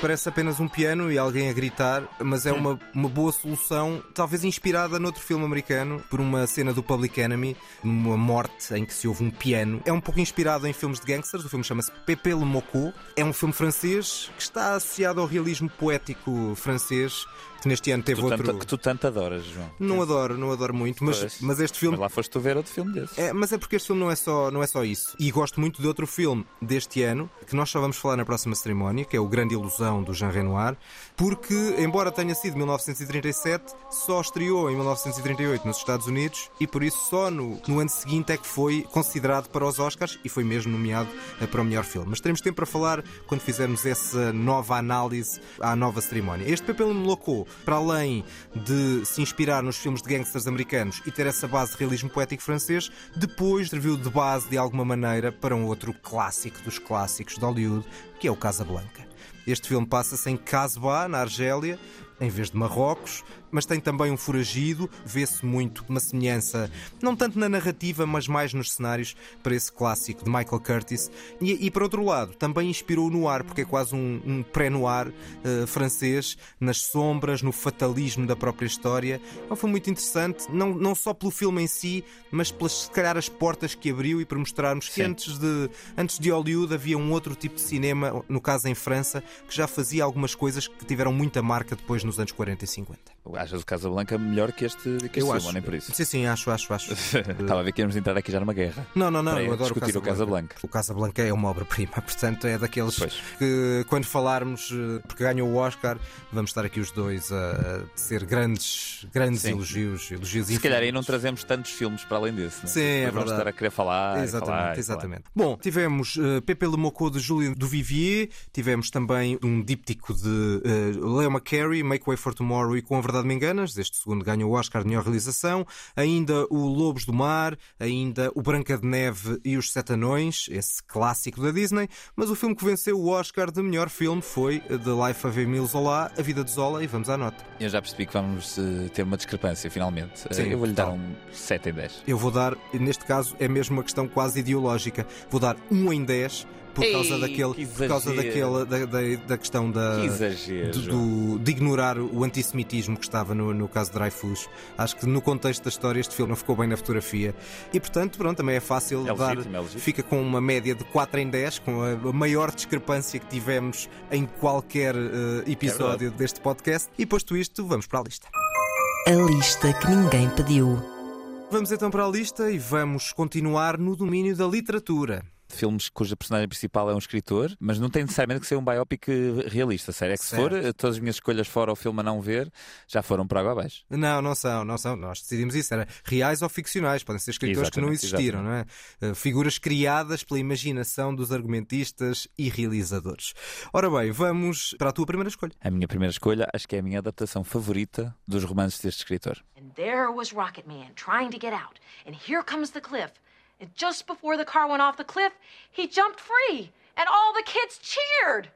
Parece apenas um piano e alguém a gritar, mas é uma, uma boa solução, talvez inspirada noutro filme americano, por uma cena do Public Enemy, numa morte em que se ouve um piano. É um pouco inspirado em filmes de gangsters, o filme chama-se Pepe Le Mocou. É um filme francês que está associado ao realismo poético francês, que neste ano teve Tu outro. tanto- que tu tanto adoras, João. Não adoro, não adoro muito, mas, Pois. mas este filme Mas lá foste tu ver outro filme desse. é, mas é porque este filme não é, só, não é só isso. E gosto muito de outro filme deste ano, que nós só vamos falar na próxima cerimónia, que é o Grande Ilusão do Jean Renoir, porque, embora tenha sido 1937, só estreou em 1938 nos Estados Unidos e por isso só no, no ano seguinte é que foi considerado para os Oscars e foi mesmo nomeado para o melhor filme. Mas teremos tempo para falar quando fizermos essa nova análise à nova cerimónia. Este Pepe Le Locou, para além de se inspirar nos filmes de gangsters americanos e ter essa base de realismo poético francês, depois serviu de base de alguma maneira para um outro clássico dos clássicos de Hollywood, que é o Casablanca. Este filme passa-se em Casbah, na Argélia, em vez de Marrocos, mas tem também um foragido, vê-se muito uma semelhança, não tanto na narrativa, mas mais nos cenários, para esse clássico de Michael Curtis. E, e por outro lado, também inspirou no ar, porque é quase um, um pré-noir eh, francês, nas sombras, no fatalismo da própria história. Um filme muito interessante, não, não só pelo filme em si, mas pelas, se calhar, as portas que abriu e por mostrarmos que antes de, antes de Hollywood havia um outro tipo de cinema, no caso em França, que já fazia algumas coisas que tiveram muita marca depois nos anos 40 e 50. Achas o Casablanca melhor que este, que este Eu acho. nem por isso? Sim, sim, acho, acho, acho. Estava a ver que íamos entrar aqui já numa guerra. Não, não, não, Para eu adoro discutir o o Casablanca. O Casablanca é uma obra-prima, portanto é daqueles Pois. que quando falarmos, eh, porque ganhou o Oscar, vamos estar aqui os dois a a ser grandes, grandes Sim. elogios, elogios Se calhar aí não trazemos tantos filmes para além desse. Né? Sim, é Depois vamos verdade. estar a querer falar. Exatamente, falar, e falar. exatamente. Bom, tivemos uh, Pepe Le Mocou de Julien Duvivier, tivemos também um díptico de uh, Leo McCarey, Make Way for Tomorrow e Com a Verdade Me Enganas, este segundo ganhou o Oscar de melhor realização, ainda o Lobos do Mar, ainda o Branca de Neve e os Sete Anões, esse clássico da Disney, mas o filme que venceu o Oscar de melhor filme foi The Life of Emile Zola, A Vida de Zola, e vamos à nota. Eu já percebi que vamos eh, ter uma discrepância, finalmente. Eh, Sim, eu vou-lhe dar total. um 7 em 10. Eu vou dar, neste caso é mesmo uma questão quase ideológica, vou dar 1 em 10 por causa Ei, daquele, que por causa daquele da, da, da questão da Que exagero, do- do- de ignorar o antissemitismo que estava no, no caso de Dreyfus. Acho que no contexto da história este filme não ficou bem na fotografia e portanto pronto também é fácil É dar. legítimo, é legítimo. Fica com uma média de 4 em 10, com a, maior discrepância que tivemos em qualquer eh, episódio deste podcast. E posto isto, vamos para a lista. A lista que ninguém pediu. Vamos então para a lista e vamos continuar no domínio da literatura. Filmes cuja personagem principal é um escritor, mas não tem necessariamente que ser um biopic eh, realista, sério. É que se Certo. for, eh, todas as minhas escolhas fora o filme a não ver já foram para água abaixo. Não, não são, não são. Nós decidimos isso. Era reais ou ficcionais. Podem ser escritores que não Exatamente, existiram, não é? Uh, Figuras criadas pela imaginação dos argumentistas e realizadores. Ora bem, vamos para a tua primeira escolha. A minha primeira escolha acho que é a minha adaptação favorita dos romances deste escritor. And there was Rocket Man trying to get out. And here comes the cliff. And just before the car went off the cliff, he jumped free. And all the kids cheered.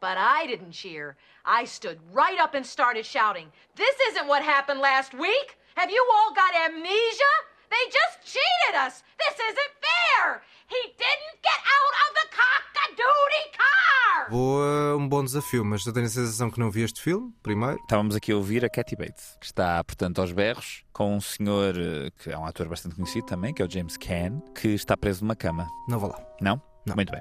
But I didn't cheer. I stood right up and started shouting, This isn't what happened last week! Have you all got amnesia? They just cheated us! This isn't fair! He didn't get out of the cock-a-doodie car! Boa, um bom desafio, mas eu tenho a sensação que não vi este filme, primeiro. Estávamos aqui a ouvir a Kathy Bates, que está, portanto, aos berros, com um senhor eh, que é um ator bastante conhecido também, que é o James Caan, que está preso numa cama. Não vou lá. Não? Muito bem.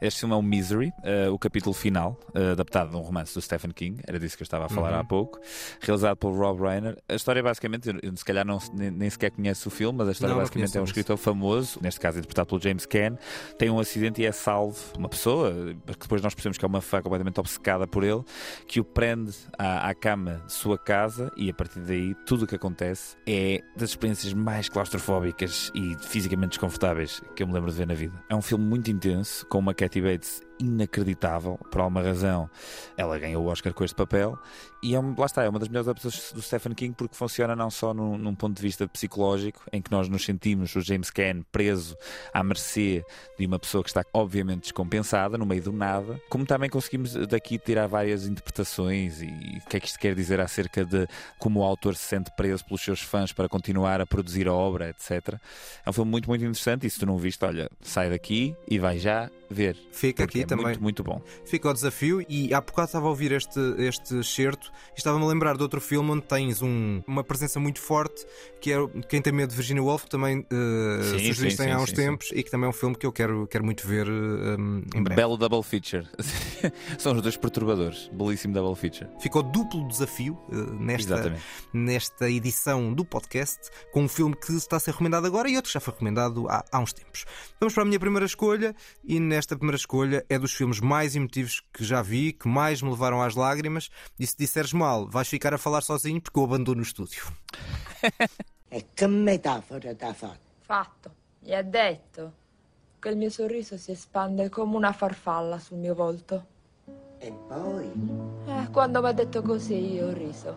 Este filme é o Misery, eh, o capítulo final, eh, adaptado de um romance do Stephen King, era disso que eu estava a falar Uhum. há pouco, realizado pelo Rob Reiner. A história, basicamente, eu, se calhar não, nem, nem sequer conheço o filme, mas a história Não, não basicamente é um escritor famoso, neste caso interpretado pelo James Caan, tem um acidente e é salvo uma pessoa, eh, que depois nós percebemos que é uma fã completamente obcecada por ele, que o prende à, à cama de sua casa e a partir daí tudo o que acontece é das experiências mais claustrofóbicas e fisicamente desconfortáveis que eu me lembro de ver na vida. É um filme muito intenso, com uma Kathy Bates inacreditável, por alguma razão ela ganhou o Oscar com este papel e é, lá está, é uma das melhores adaptações do Stephen King porque funciona não só num, num ponto de vista psicológico, em que nós nos sentimos o James Caan preso à mercê de uma pessoa que está obviamente descompensada, no meio do nada, como também conseguimos daqui tirar várias interpretações e o que é que isto quer dizer acerca de como o autor se sente preso pelos seus fãs para continuar a produzir a obra, etc. É um filme muito, muito interessante e se tu não viste, olha, sai daqui e vai já ver. Fica aqui é também. Muito, muito bom. Fica o desafio e há bocado estava a ouvir este, este excerto e estava-me a lembrar de outro filme onde tens um- uma presença muito forte que é Quem Tem Medo de Virginia Woolf, que também uh, Sim, sugeriste sim, há sim, uns sim, tempos e que também é um filme que eu quero, quero muito ver um, em breve. Belo double feature. São os dois perturbadores. Belíssimo double feature. Ficou duplo desafio uh, nesta, Exatamente. nesta edição do podcast, com um filme que está a ser recomendado agora e outro que já foi recomendado há, há uns tempos. Vamos para a minha primeira escolha, e nesta primeira escolha é dos filmes mais emotivos que já vi, que mais me levaram às lágrimas. E se disseres mal, vais ficar a falar sozinho porque eu abandono o estúdio. E che metafora t'ha fatto? Fatto. Gli ha detto che il mio sorriso si espande come una farfalla sul mio volto. E poi? Eh, quando mi ha detto così io ho riso.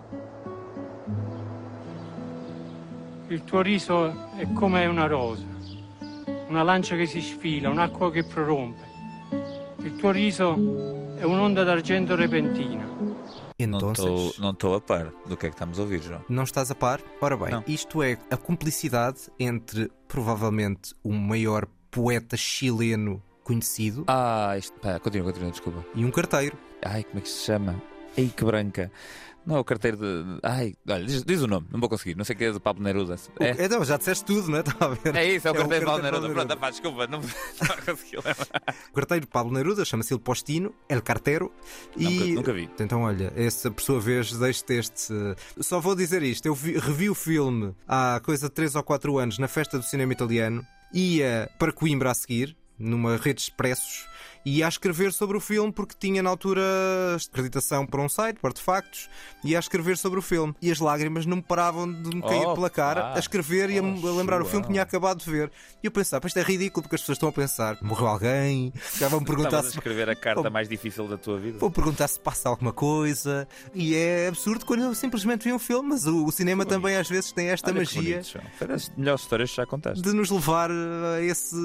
Il tuo riso è come una rosa, una lancia che si sfila, un'acqua che prorompe. Il tuo riso è un'onda d'argento repentina. Não estou não estou a par do que é que estamos a ouvir, João. Não estás a par? Ora bem, isto é a cumplicidade entre provavelmente o maior poeta chileno conhecido Ah, isto. Pá, continua, continua, desculpa. e um carteiro. Ai, como é que se chama? Ei, que branca. Não é o carteiro de. de- Ai, olha, diz, diz o nome, não vou conseguir. Não sei o que é do Pablo Neruda. O- É, Então, já disseste tudo, não é? Estava a ver. é isso, é o carteiro de Pablo Neruda. Pronto, pá, desculpa, não não consegui lembrar. O carteiro Pablo Neruda chama-se Il Postino, El Carteiro. Nunca- E nunca vi. Então, olha, essa por sua vez deixo-te este. eh, Só vou dizer isto: eu vi- revi o filme há coisa de 3 ou 4 anos na festa do cinema italiano, ia para Coimbra a seguir, numa rede de expressos. E a escrever sobre o filme porque tinha na altura acreditação para um site, para artefactos, e a escrever sobre o filme. E as lágrimas não me paravam de me cair Oh, pela cara pá. a escrever e a Oh, lembrar o filme que tinha acabado de ver. E eu pensava, "Pá, isto é ridículo porque as pessoas estão a pensar, morreu alguém, já vão perguntar a se escrever a carta Vou- mais difícil da tua vida. Vou perguntar se passa alguma coisa. E é absurdo quando eu simplesmente vi um filme, mas o, o cinema também às vezes tem esta Olha magia. Foi melhores histórias que já contaste. de nos levar a esse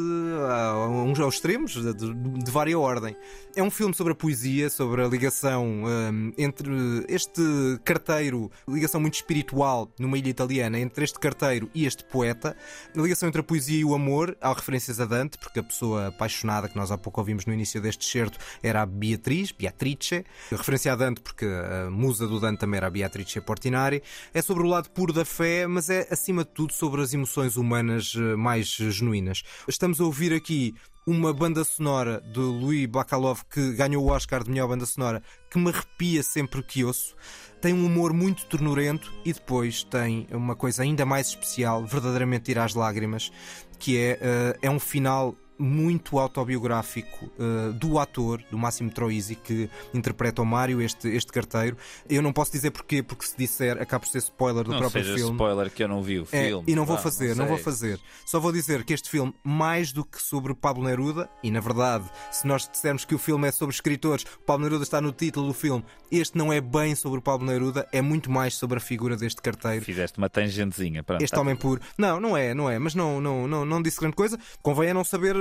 a uns aos extremos de, de- de Vária Ordem. É um filme sobre a poesia, sobre a ligação hum, entre este carteiro, ligação muito espiritual numa ilha italiana, entre este carteiro e este poeta, a ligação entre a poesia e o amor. Há referências a Dante, porque a pessoa apaixonada que nós há pouco ouvimos no início deste certo era a Beatriz, Beatrice. Referência a Dante, porque a musa do Dante também era a Beatrice Portinari. É sobre o lado puro da fé, mas é acima de tudo sobre as emoções humanas eh, mais genuínas. Estamos a ouvir aqui uma banda sonora de Louis Bacalov que ganhou o Oscar de melhor banda sonora que me arrepia sempre que ouço. Tem um humor muito ternurento e depois tem uma coisa ainda mais especial, verdadeiramente ir às lágrimas, que é, uh, é um final muito autobiográfico uh, do ator, do Máximo Troisi, que interpreta o Mário, este, este carteiro. Eu não posso dizer porquê, porque se disser, acaba por ser spoiler do não próprio seja filme. spoiler que eu não vi o É, filme. e não vou fazer, não, sei. vou fazer. Só vou dizer que este filme, mais do que sobre Pablo Neruda, e na verdade, se nós dissermos que o filme é sobre escritores, Pablo Neruda está no título do filme, este não é bem sobre Pablo Neruda, é muito mais sobre a figura deste carteiro. Fizeste uma tangentezinha. Pronto, Este tá homem tudo. puro. Não, não é, não é, mas não, não, não, não disse grande coisa. Convém é não saber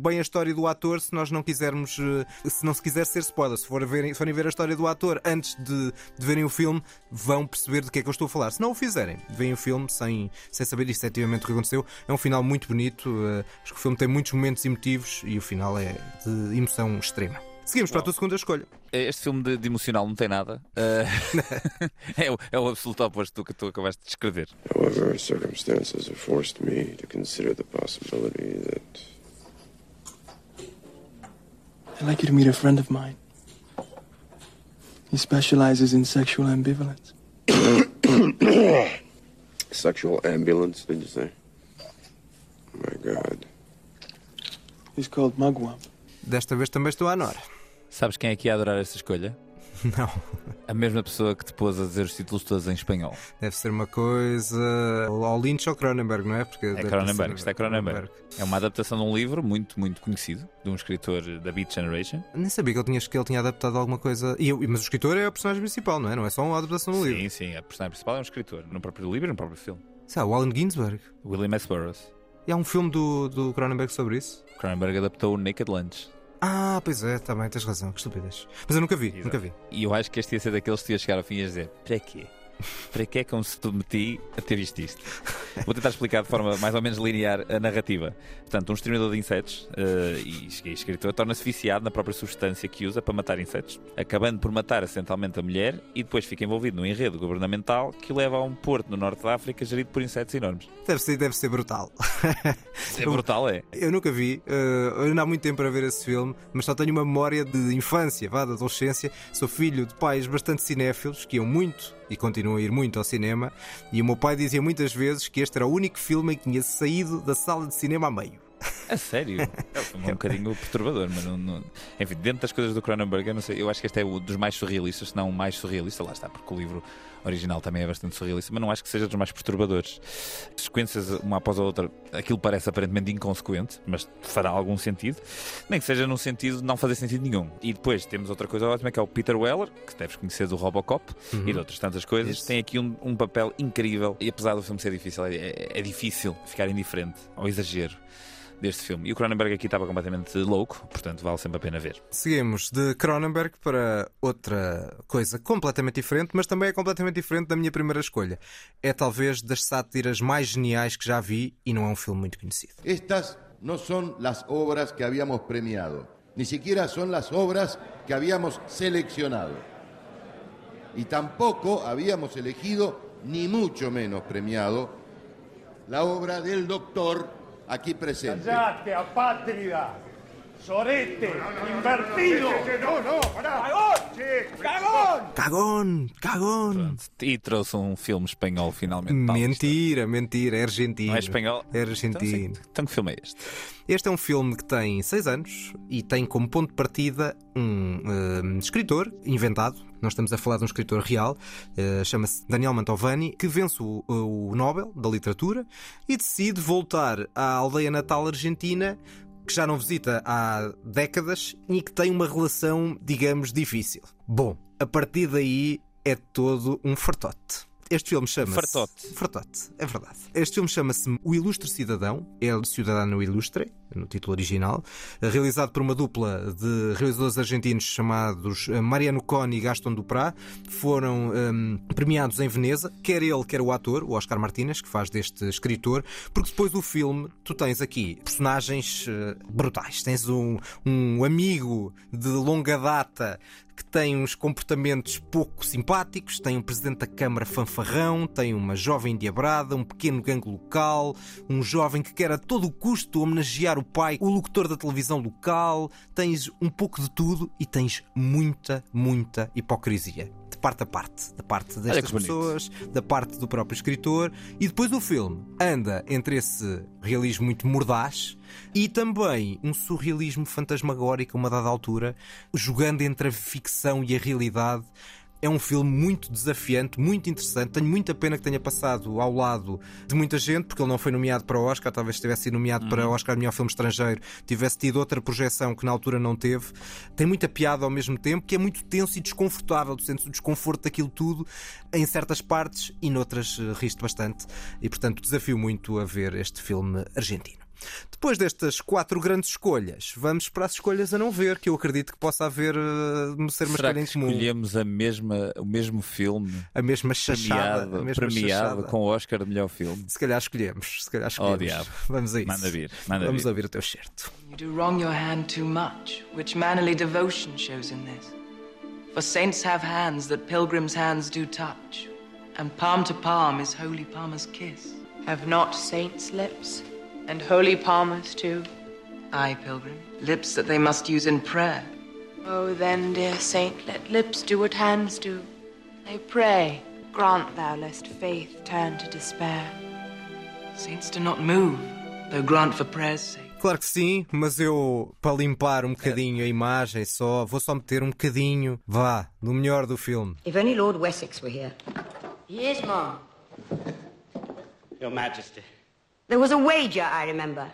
bem a história do ator se nós não quisermos, eh, se não se quiser ser spoiler. Se, for verem, se forem ver a história do ator antes de, de verem o filme, vão perceber de que é que eu estou a falar. Se não o fizerem, veem o filme sem, sem saber efetivamente o que aconteceu. É um final muito bonito. eh, acho que o filme tem muitos momentos emotivos e o final é de emoção extrema. Seguimos para a tua segunda escolha. Este filme de, de emocional não tem nada. Eh, é, o, é o absoluto oposto do que tu acabaste de descrever. However, circumstances have forced me to consider the possibility that I'd like you to meet a friend of mine. He specializes in sexual ambivalence. sexual ambulance, did you say? My God. He's called Mugwump. Desta vez também estou à Nora. Sabes quem é que ia adorar essa escolha? Não. A mesma pessoa que te pôs a dizer os títulos todos em espanhol. Deve ser uma coisa. Ao Lynch ou Cronenberg, não é? Porque É Cronenberg, isto é Cronenberg. É uma adaptação de um livro muito, muito conhecido, de um escritor da Beat Generation. Nem sabia que ele tinha, que ele tinha adaptado alguma coisa. E mas o escritor é o personagem principal, não é? Não é só uma adaptação do livro. Sim, sim, a personagem principal é um escritor, no próprio livro e no próprio filme. Sei lá, o Allen Ginsberg. William S. Burroughs. E há um filme do, do Cronenberg sobre isso? Cronenberg adaptou o Naked Lunch. Ah, pois é, também tens razão, que estupidez. Mas eu nunca vi, nunca vi. E eu acho que este ia ser daqueles que ia chegar ao fim e ia dizer: para quê? Para que é que eu me submeti a ter visto isto? Vou tentar explicar de forma mais ou menos linear a narrativa. Portanto, um exterminador de insetos eh, e escritor torna-se viciado na própria substância que usa para matar insetos, acabando por matar acidentalmente a mulher e depois fica envolvido num enredo governamental que o leva a um porto no norte da África gerido por insetos enormes. Deve ser, deve ser brutal. É brutal, é? Eu nunca vi, eu não há muito tempo para ver esse filme, mas só tenho uma memória de infância, vá, de adolescência. Sou filho de pais bastante cinéfilos que iam muito e continuam a ir muito ao cinema. E o meu pai dizia muitas vezes que este era o único filme em que tinha saído da sala de cinema a meio. A sério? É um um bocadinho perturbador, mas não, não- Enfim, dentro das coisas do Cronenberg, eu não sei, eu acho que este é o dos mais surrealistas, se não o mais surrealista, lá está, porque o livro original também é bastante surrealista, mas não acho que seja dos mais perturbadores. Sequências uma após a outra, aquilo parece aparentemente inconsequente, mas fará algum sentido, nem que seja num sentido de não fazer sentido nenhum. E depois temos outra coisa ótima que é o Peter Weller, que deves conhecer do Robocop Uhum. e de outras tantas coisas, tem aqui um, um papel incrível e apesar do filme ser difícil, é, é- é difícil ficar indiferente ao exagero deste filme. E o Cronenberg aqui estava completamente louco, portanto vale sempre a pena ver. Seguimos de Cronenberg para outra coisa completamente diferente, mas também é completamente diferente da minha primeira escolha. É talvez das sátiras mais geniais que já vi e não é um filme muito conhecido. Estas no son las obras que habíamos premiado, ni siquiera son las obras que habíamos seleccionado. Y tampoco habíamos elegido, ni mucho menos premiado, la obra del doctor aquí presente. Callate, apátrida. Sorete, invertido. No, no, pará. ¡Cagón! ¡Cagón! Cagón! Cagón! E trouxe um filme espanhol finalmente. Paulo. Mentira, mentira, é argentino. Não é espanhol? É argentino. Então, então que filme é este? Este é um filme que tem 6 anos e tem como ponto de partida um eh, escritor inventado. Nós estamos a falar de um escritor real, eh, chama-se Daniel Mantovani, que vence o, o Nobel da Literatura e decide voltar à aldeia natal argentina, que já não visita há décadas e que tem uma relação, digamos, difícil. Bom, a partir daí é todo um fartote. Este filme chama-se. Fartote. Fartote, é verdade. Este filme chama-se O Ilustre Cidadão, El Ciudadano Ilustre, no título original, realizado por uma dupla de realizadores argentinos chamados eh, Mariano Coni e Gaston Duprat. Foram hum, premiados em Veneza, quer ele, quer o ator, o Oscar Martínez, que faz deste escritor, porque depois do filme tu tens aqui personagens eh, brutais. Tens um, um amigo de longa data que tem uns comportamentos pouco simpáticos, tem um presidente da Câmara fanfarrão, tem uma jovem endiabrada, um pequeno gangue local, um jovem que quer a todo custo homenagear o pai, o locutor da televisão local, tens um pouco de tudo e tens muita, muita hipocrisia. De parte a parte, da parte destas pessoas, da parte do próprio escritor, e depois o filme anda entre esse realismo muito mordaz e também um surrealismo fantasmagórico a uma dada altura, jogando entre a ficção e a realidade. É um filme muito desafiante, muito interessante. Tenho muita pena que tenha passado ao lado de muita gente, porque ele não foi nomeado para o Oscar. Talvez tivesse sido nomeado uhum. para o Oscar de melhor filme estrangeiro, tivesse tido outra projeção que na altura não teve. Tem muita piada ao mesmo tempo, que é muito tenso e desconfortável. Tu sentes o desconforto daquilo tudo em certas partes e noutras uh, riste bastante. E portanto desafio muito a ver este filme argentino. Depois destas quatro grandes escolhas, vamos para as escolhas a não ver, que eu acredito que possa haver uh, ser uma Será escolha que em comum. escolhemos a mesma, o mesmo filme A mesma chachada. premiado, a mesma premiado chachada. com o Oscar de melhor filme? Se calhar escolhemos. Se calhar Oh, escolhemos. diabo. Vamos a isso. Manda vir, manda Vamos vir. ouvir o teu certo. You do wrong your hand too much, which mannerly devotion shows in this. For saints have hands that pilgrims' hands do touch, and palm to palm is holy palmer's kiss. Have not saints lips? And holy palmers too? Aye, pilgrim, lips that they must use in prayer. Oh, then, dear saint, let lips do what hands do. I pray, grant thou lest faith turn to despair. Saints do not move, though grant for prayer's sake. Claro que sim, mas eu, para limpar um bocadinho a imagem só, vou só meter um bocadinho, vá, no melhor do filme. If only Lord Wessex were here. He is, Mom. Your Majesty. There was a wager, I remember,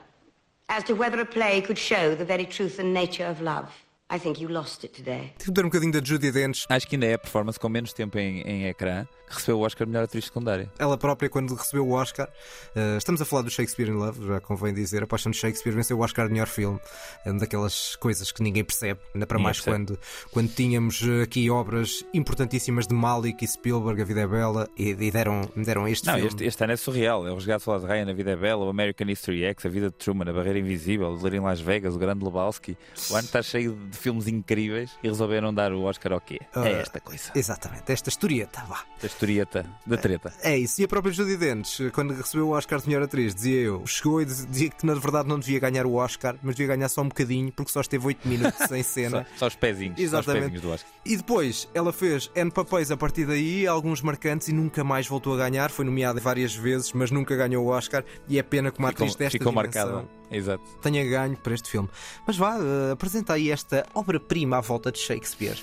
as to whether a play could show the very truth and nature of love. I think you lost it today. Tive de ter um bocadinho da Judy Dench. Acho que ainda é a performance com menos tempo em, em ecrã que recebeu o Oscar de melhor atriz secundária. Ela própria, quando recebeu o Oscar, eh, estamos a falar do Shakespeare in Love, já convém dizer, a Paixão de Shakespeare venceu o Oscar de melhor filme, é uma daquelas coisas que ninguém percebe, ainda para Ninguém mais percebe. quando, quando tínhamos eh, aqui obras importantíssimas de Malik e Spielberg, A Vida é Bela, e, e deram, me deram este Não, filme. este, este ano é surreal. É o Resgate de Ryan, A Vida é Bela, o American History X, A Vida de Truman, A Barreira Invisível, O Delírio em Las Vegas, O Grande Lebowski. O ano está cheio de filmes incríveis e resolveram dar o Oscar ao quê? Ah, É esta coisa. Exatamente, esta historieta, vá. Da historieta da treta. É isso, e a própria Judy Dench, quando recebeu o Oscar de melhor atriz, dizia eu, chegou e dizia que na verdade não devia ganhar o Oscar, mas devia ganhar só um bocadinho, porque só esteve 8 minutos em cena. Só, só os pezinhos. Só os Exatamente. pezinhos. E depois ela fez N papéis a partir daí, alguns marcantes, e nunca mais voltou a ganhar. Foi nomeada várias vezes, mas nunca ganhou o Oscar. E é pena que uma Ficou, atriz desta ficou dimensão marcada. Exato. tenha ganho para este filme. Mas vá, eh, apresenta aí esta obra-prima à volta de Shakespeare.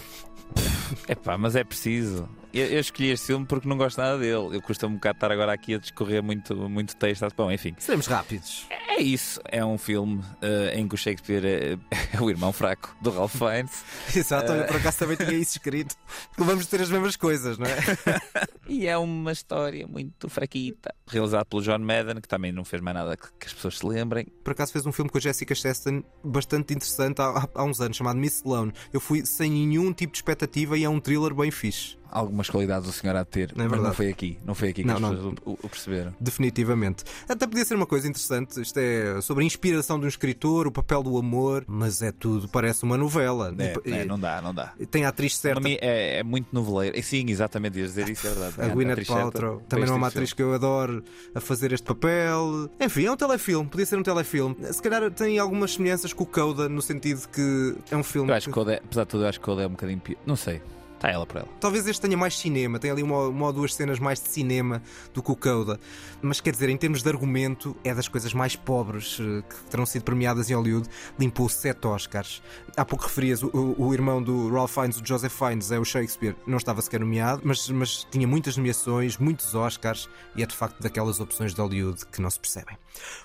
Epá, mas é preciso. Eu, eu escolhi este filme porque não gosto nada dele. Eu custa um bocado estar agora aqui a discorrer muito, muito texto. Bom, enfim. Seremos rápidos. É isso. É um filme eh, em que o Shakespeare é, é o irmão fraco do Ralph Fiennes. Exato, olha, Eh, por acaso também tinha isso escrito. Vamos ter as mesmas coisas, não é? E é uma história muito fraquita. Realizado pelo John Madden, que também não fez mais nada que, que as pessoas se lembrem. Por acaso fez um filme com a Jessica Chastain bastante interessante há, há- há uns anos, chamado Miss Sloane. Eu fui sem nenhum tipo de expectativa e é um thriller bem fixe. Algumas qualidades o senhor há de ter, Não é mas não foi aqui. Não foi aqui que Não, as não. pessoas o, o perceberam. Definitivamente. Até podia ser uma coisa interessante. Isto é sobre a inspiração de um escritor, o papel do amor, mas é tudo, parece uma novela. É, E- é, não dá, não dá. Tem a atriz certa. Para mim é, é muito noveleiro. E Sim, exatamente, ias dizer isso, é verdade. A É, Gwyneth Paltrow também não é uma atriz que eu adoro a fazer este papel. Enfim, é um telefilme, podia ser um telefilme. Se calhar tem algumas semelhanças com o Coda, no sentido que é um filme. Eu acho que- que Coda, é- apesar de tudo, eu acho que Coda é um bocadinho pior. Não sei. Está ela por ela. Talvez este tenha mais cinema, tem ali uma, uma ou duas cenas mais de cinema do que o Coda. Mas quer dizer, em termos de argumento, é das coisas mais pobres eh, que terão sido premiadas em Hollywood. Limpou sete Oscars. Há pouco referias, o, o- irmão do Ralph Fiennes, o Joseph Fiennes, é o Shakespeare, não estava sequer nomeado, mas, mas tinha muitas nomeações, muitos Oscars, e é de facto daquelas opções de Hollywood que não se percebem.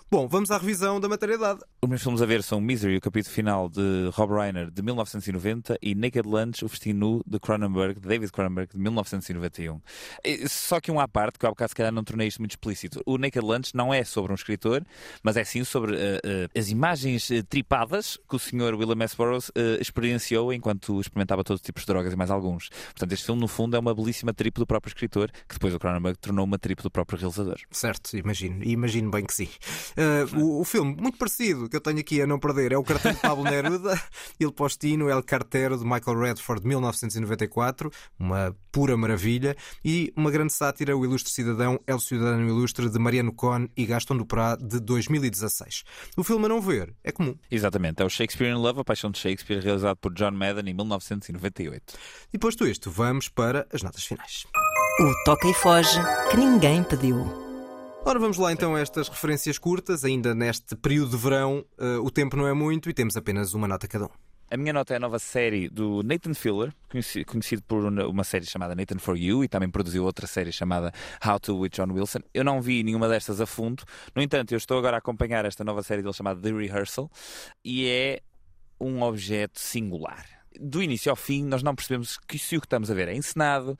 Bom, vamos à revisão da materialidade. Os meus filmes a ver são Misery, o capítulo final de Rob Reiner, de 1990, e Naked Lunch, o festim nu, de Cronenberg. De David Cronenberg, de 1991. E, Só que um à parte, que eu há bocado se calhar não tornei isto muito explícito. O Naked Lunch não é sobre um escritor, mas é sim sobre eh, eh, as imagens eh, tripadas que o Sr. William S. Burroughs experienciou enquanto experimentava todos os tipos de drogas e mais alguns. Portanto, este filme, no fundo, é uma belíssima trip do próprio escritor, que depois o Cronenberg tornou uma trip do próprio realizador. Certo, imagino. E imagino bem que sim. Uh, o, o filme, muito parecido, que eu tenho aqui a não perder, é o cartão de Pablo Neruda, Il Postino, El Cartero, de Michael Redford, de 1994. Uma pura maravilha. E uma grande sátira, O Ilustre Cidadão, El Cidadão Ilustre, de Mariano Cohn e Gaston Duprá, de 2016. O filme a não ver é comum. Exatamente, é o Shakespeare in Love, a paixão de Shakespeare, realizado por John Madden em 1998. E posto isto, vamos para as notas finais. O Toca e Foge que ninguém pediu. Ora, vamos lá então a estas referências curtas. Ainda neste período de verão, eh, o tempo não é muito e temos apenas uma nota cada um. A minha nota é a nova série do Nathan Filler, conheci- conhecido por uma uma série chamada Nathan for You e também produziu outra série chamada How to with John Wilson. Eu não vi nenhuma destas a fundo, no entanto, eu estou agora a acompanhar esta nova série dele chamada The Rehearsal e é um objeto singular. Do início ao fim, nós não percebemos que se o que estamos a ver é encenado,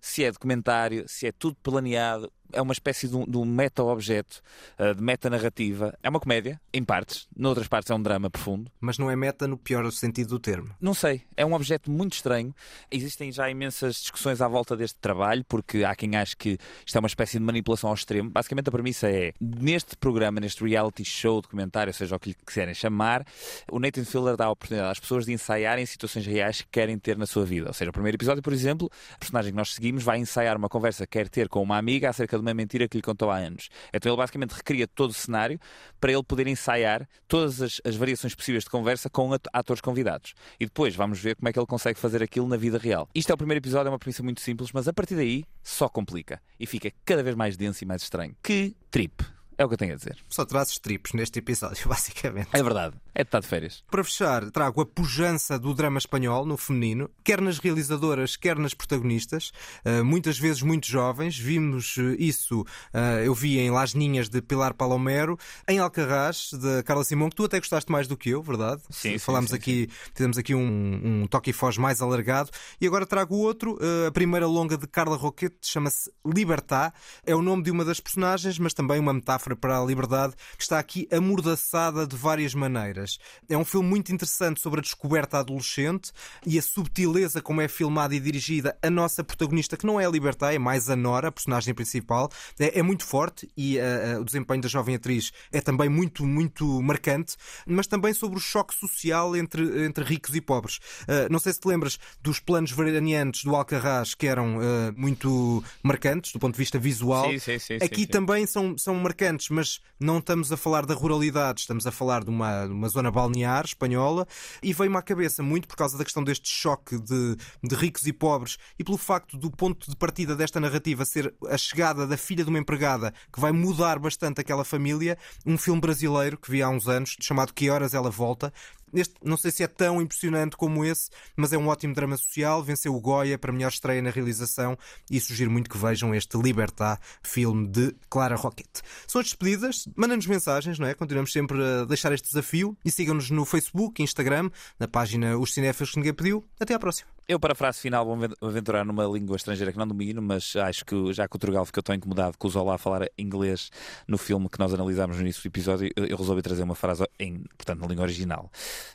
se é documentário, se é tudo planeado. É uma espécie de um, de um meta-objeto, uh, de meta-narrativa. É uma comédia, em partes, noutras partes é um drama profundo. Mas não é meta no pior sentido do termo. Não sei, é um objeto muito estranho. Existem já imensas discussões à volta deste trabalho, porque há quem ache que isto é uma espécie de manipulação ao extremo. Basicamente, a premissa é: neste programa, neste reality show, documentário, seja o que lhe quiserem chamar, o Nathan Filler dá a oportunidade às pessoas de ensaiarem situações reais que querem ter na sua vida. Ou seja, o primeiro episódio, por exemplo, a personagem que nós seguimos vai ensaiar uma conversa que quer ter com uma amiga acerca de uma mentira que lhe contou há anos. Então ele basicamente recria todo o cenário para ele poder ensaiar todas as, as variações possíveis de conversa com at- atores convidados. E depois vamos ver como é que ele consegue fazer aquilo na vida real. Isto é o primeiro episódio, é uma premissa muito simples, mas a partir daí só complica e fica cada vez mais denso e mais estranho. Que trip! É o que eu tenho a dizer. Só trazes tripos neste episódio, basicamente. É verdade. É de estar de férias. Para fechar, trago a pujança do drama espanhol no feminino, quer nas realizadoras, quer nas protagonistas, eh, muitas vezes muito jovens. Vimos eh, isso, eh, eu vi em Las Ninhas de Pilar Palomero, em Alcarrás, de Carla Simão, que tu até gostaste mais do que eu, verdade? Sim, sim, Falámos sim, aqui, fizemos aqui um, um toque e foz mais alargado. E agora trago outro, a primeira longa de Carla Roquette, chama-se Libertá. É o nome de uma das personagens, mas também uma metáfora para a liberdade, que está aqui amordaçada de várias maneiras. É um filme muito interessante sobre a descoberta adolescente e a subtileza como é filmada e dirigida a nossa protagonista, que não é a Libertá, é mais a Nora, a personagem principal. É, é muito forte e ah, ah, o desempenho da jovem atriz é também muito, muito marcante, mas também sobre o choque social entre, entre ricos e pobres. Ah, não sei se te lembras dos planos veranianos do Alcarrás, que eram muito marcantes do ponto de vista visual. Sim, sim, sim, Aqui também são, são marcantes, mas não estamos a falar da ruralidade, estamos a falar de uma, uma zona balnear espanhola e veio-me à cabeça muito por causa da questão deste choque de, de ricos e pobres e pelo facto do ponto de partida desta narrativa ser a chegada da filha de uma empregada que vai mudar bastante aquela família, um filme brasileiro que vi há uns anos chamado Que Horas Ela Volta. Este, não sei se é tão impressionante como esse, mas é um ótimo drama social. Venceu o Goya para melhor estreia na realização e sugiro muito que vejam este Libertá, filme de Clara Roquette. São as despedidas, mandem-nos mensagens, não é? Continuamos sempre a deixar este desafio e sigam-nos no Facebook, Instagram, na página Os Cinéfilos que ninguém pediu. Até à próxima. Eu, para a frase final, vou aven- aventurar numa língua estrangeira que não domino, mas acho que já que o Turgal ficou tão incomodado com o Zola a falar inglês no filme que nós analisámos no início do episódio, eu resolvi trazer uma frase em, portanto, na língua original.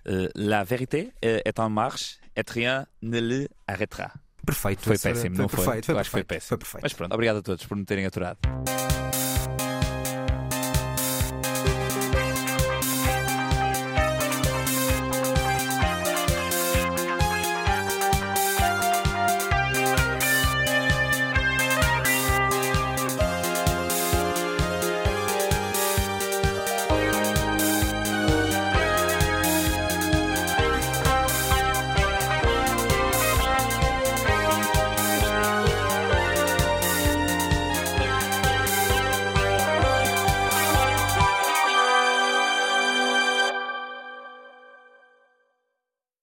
Eh, La vérité est en marche et rien ne le arrêtera. Perfeito. Foi péssimo, foi não foi? perfeito, foi Eu acho que foi perfeito, péssimo. foi perfeito. Mas pronto, obrigado a todos por me terem aturado.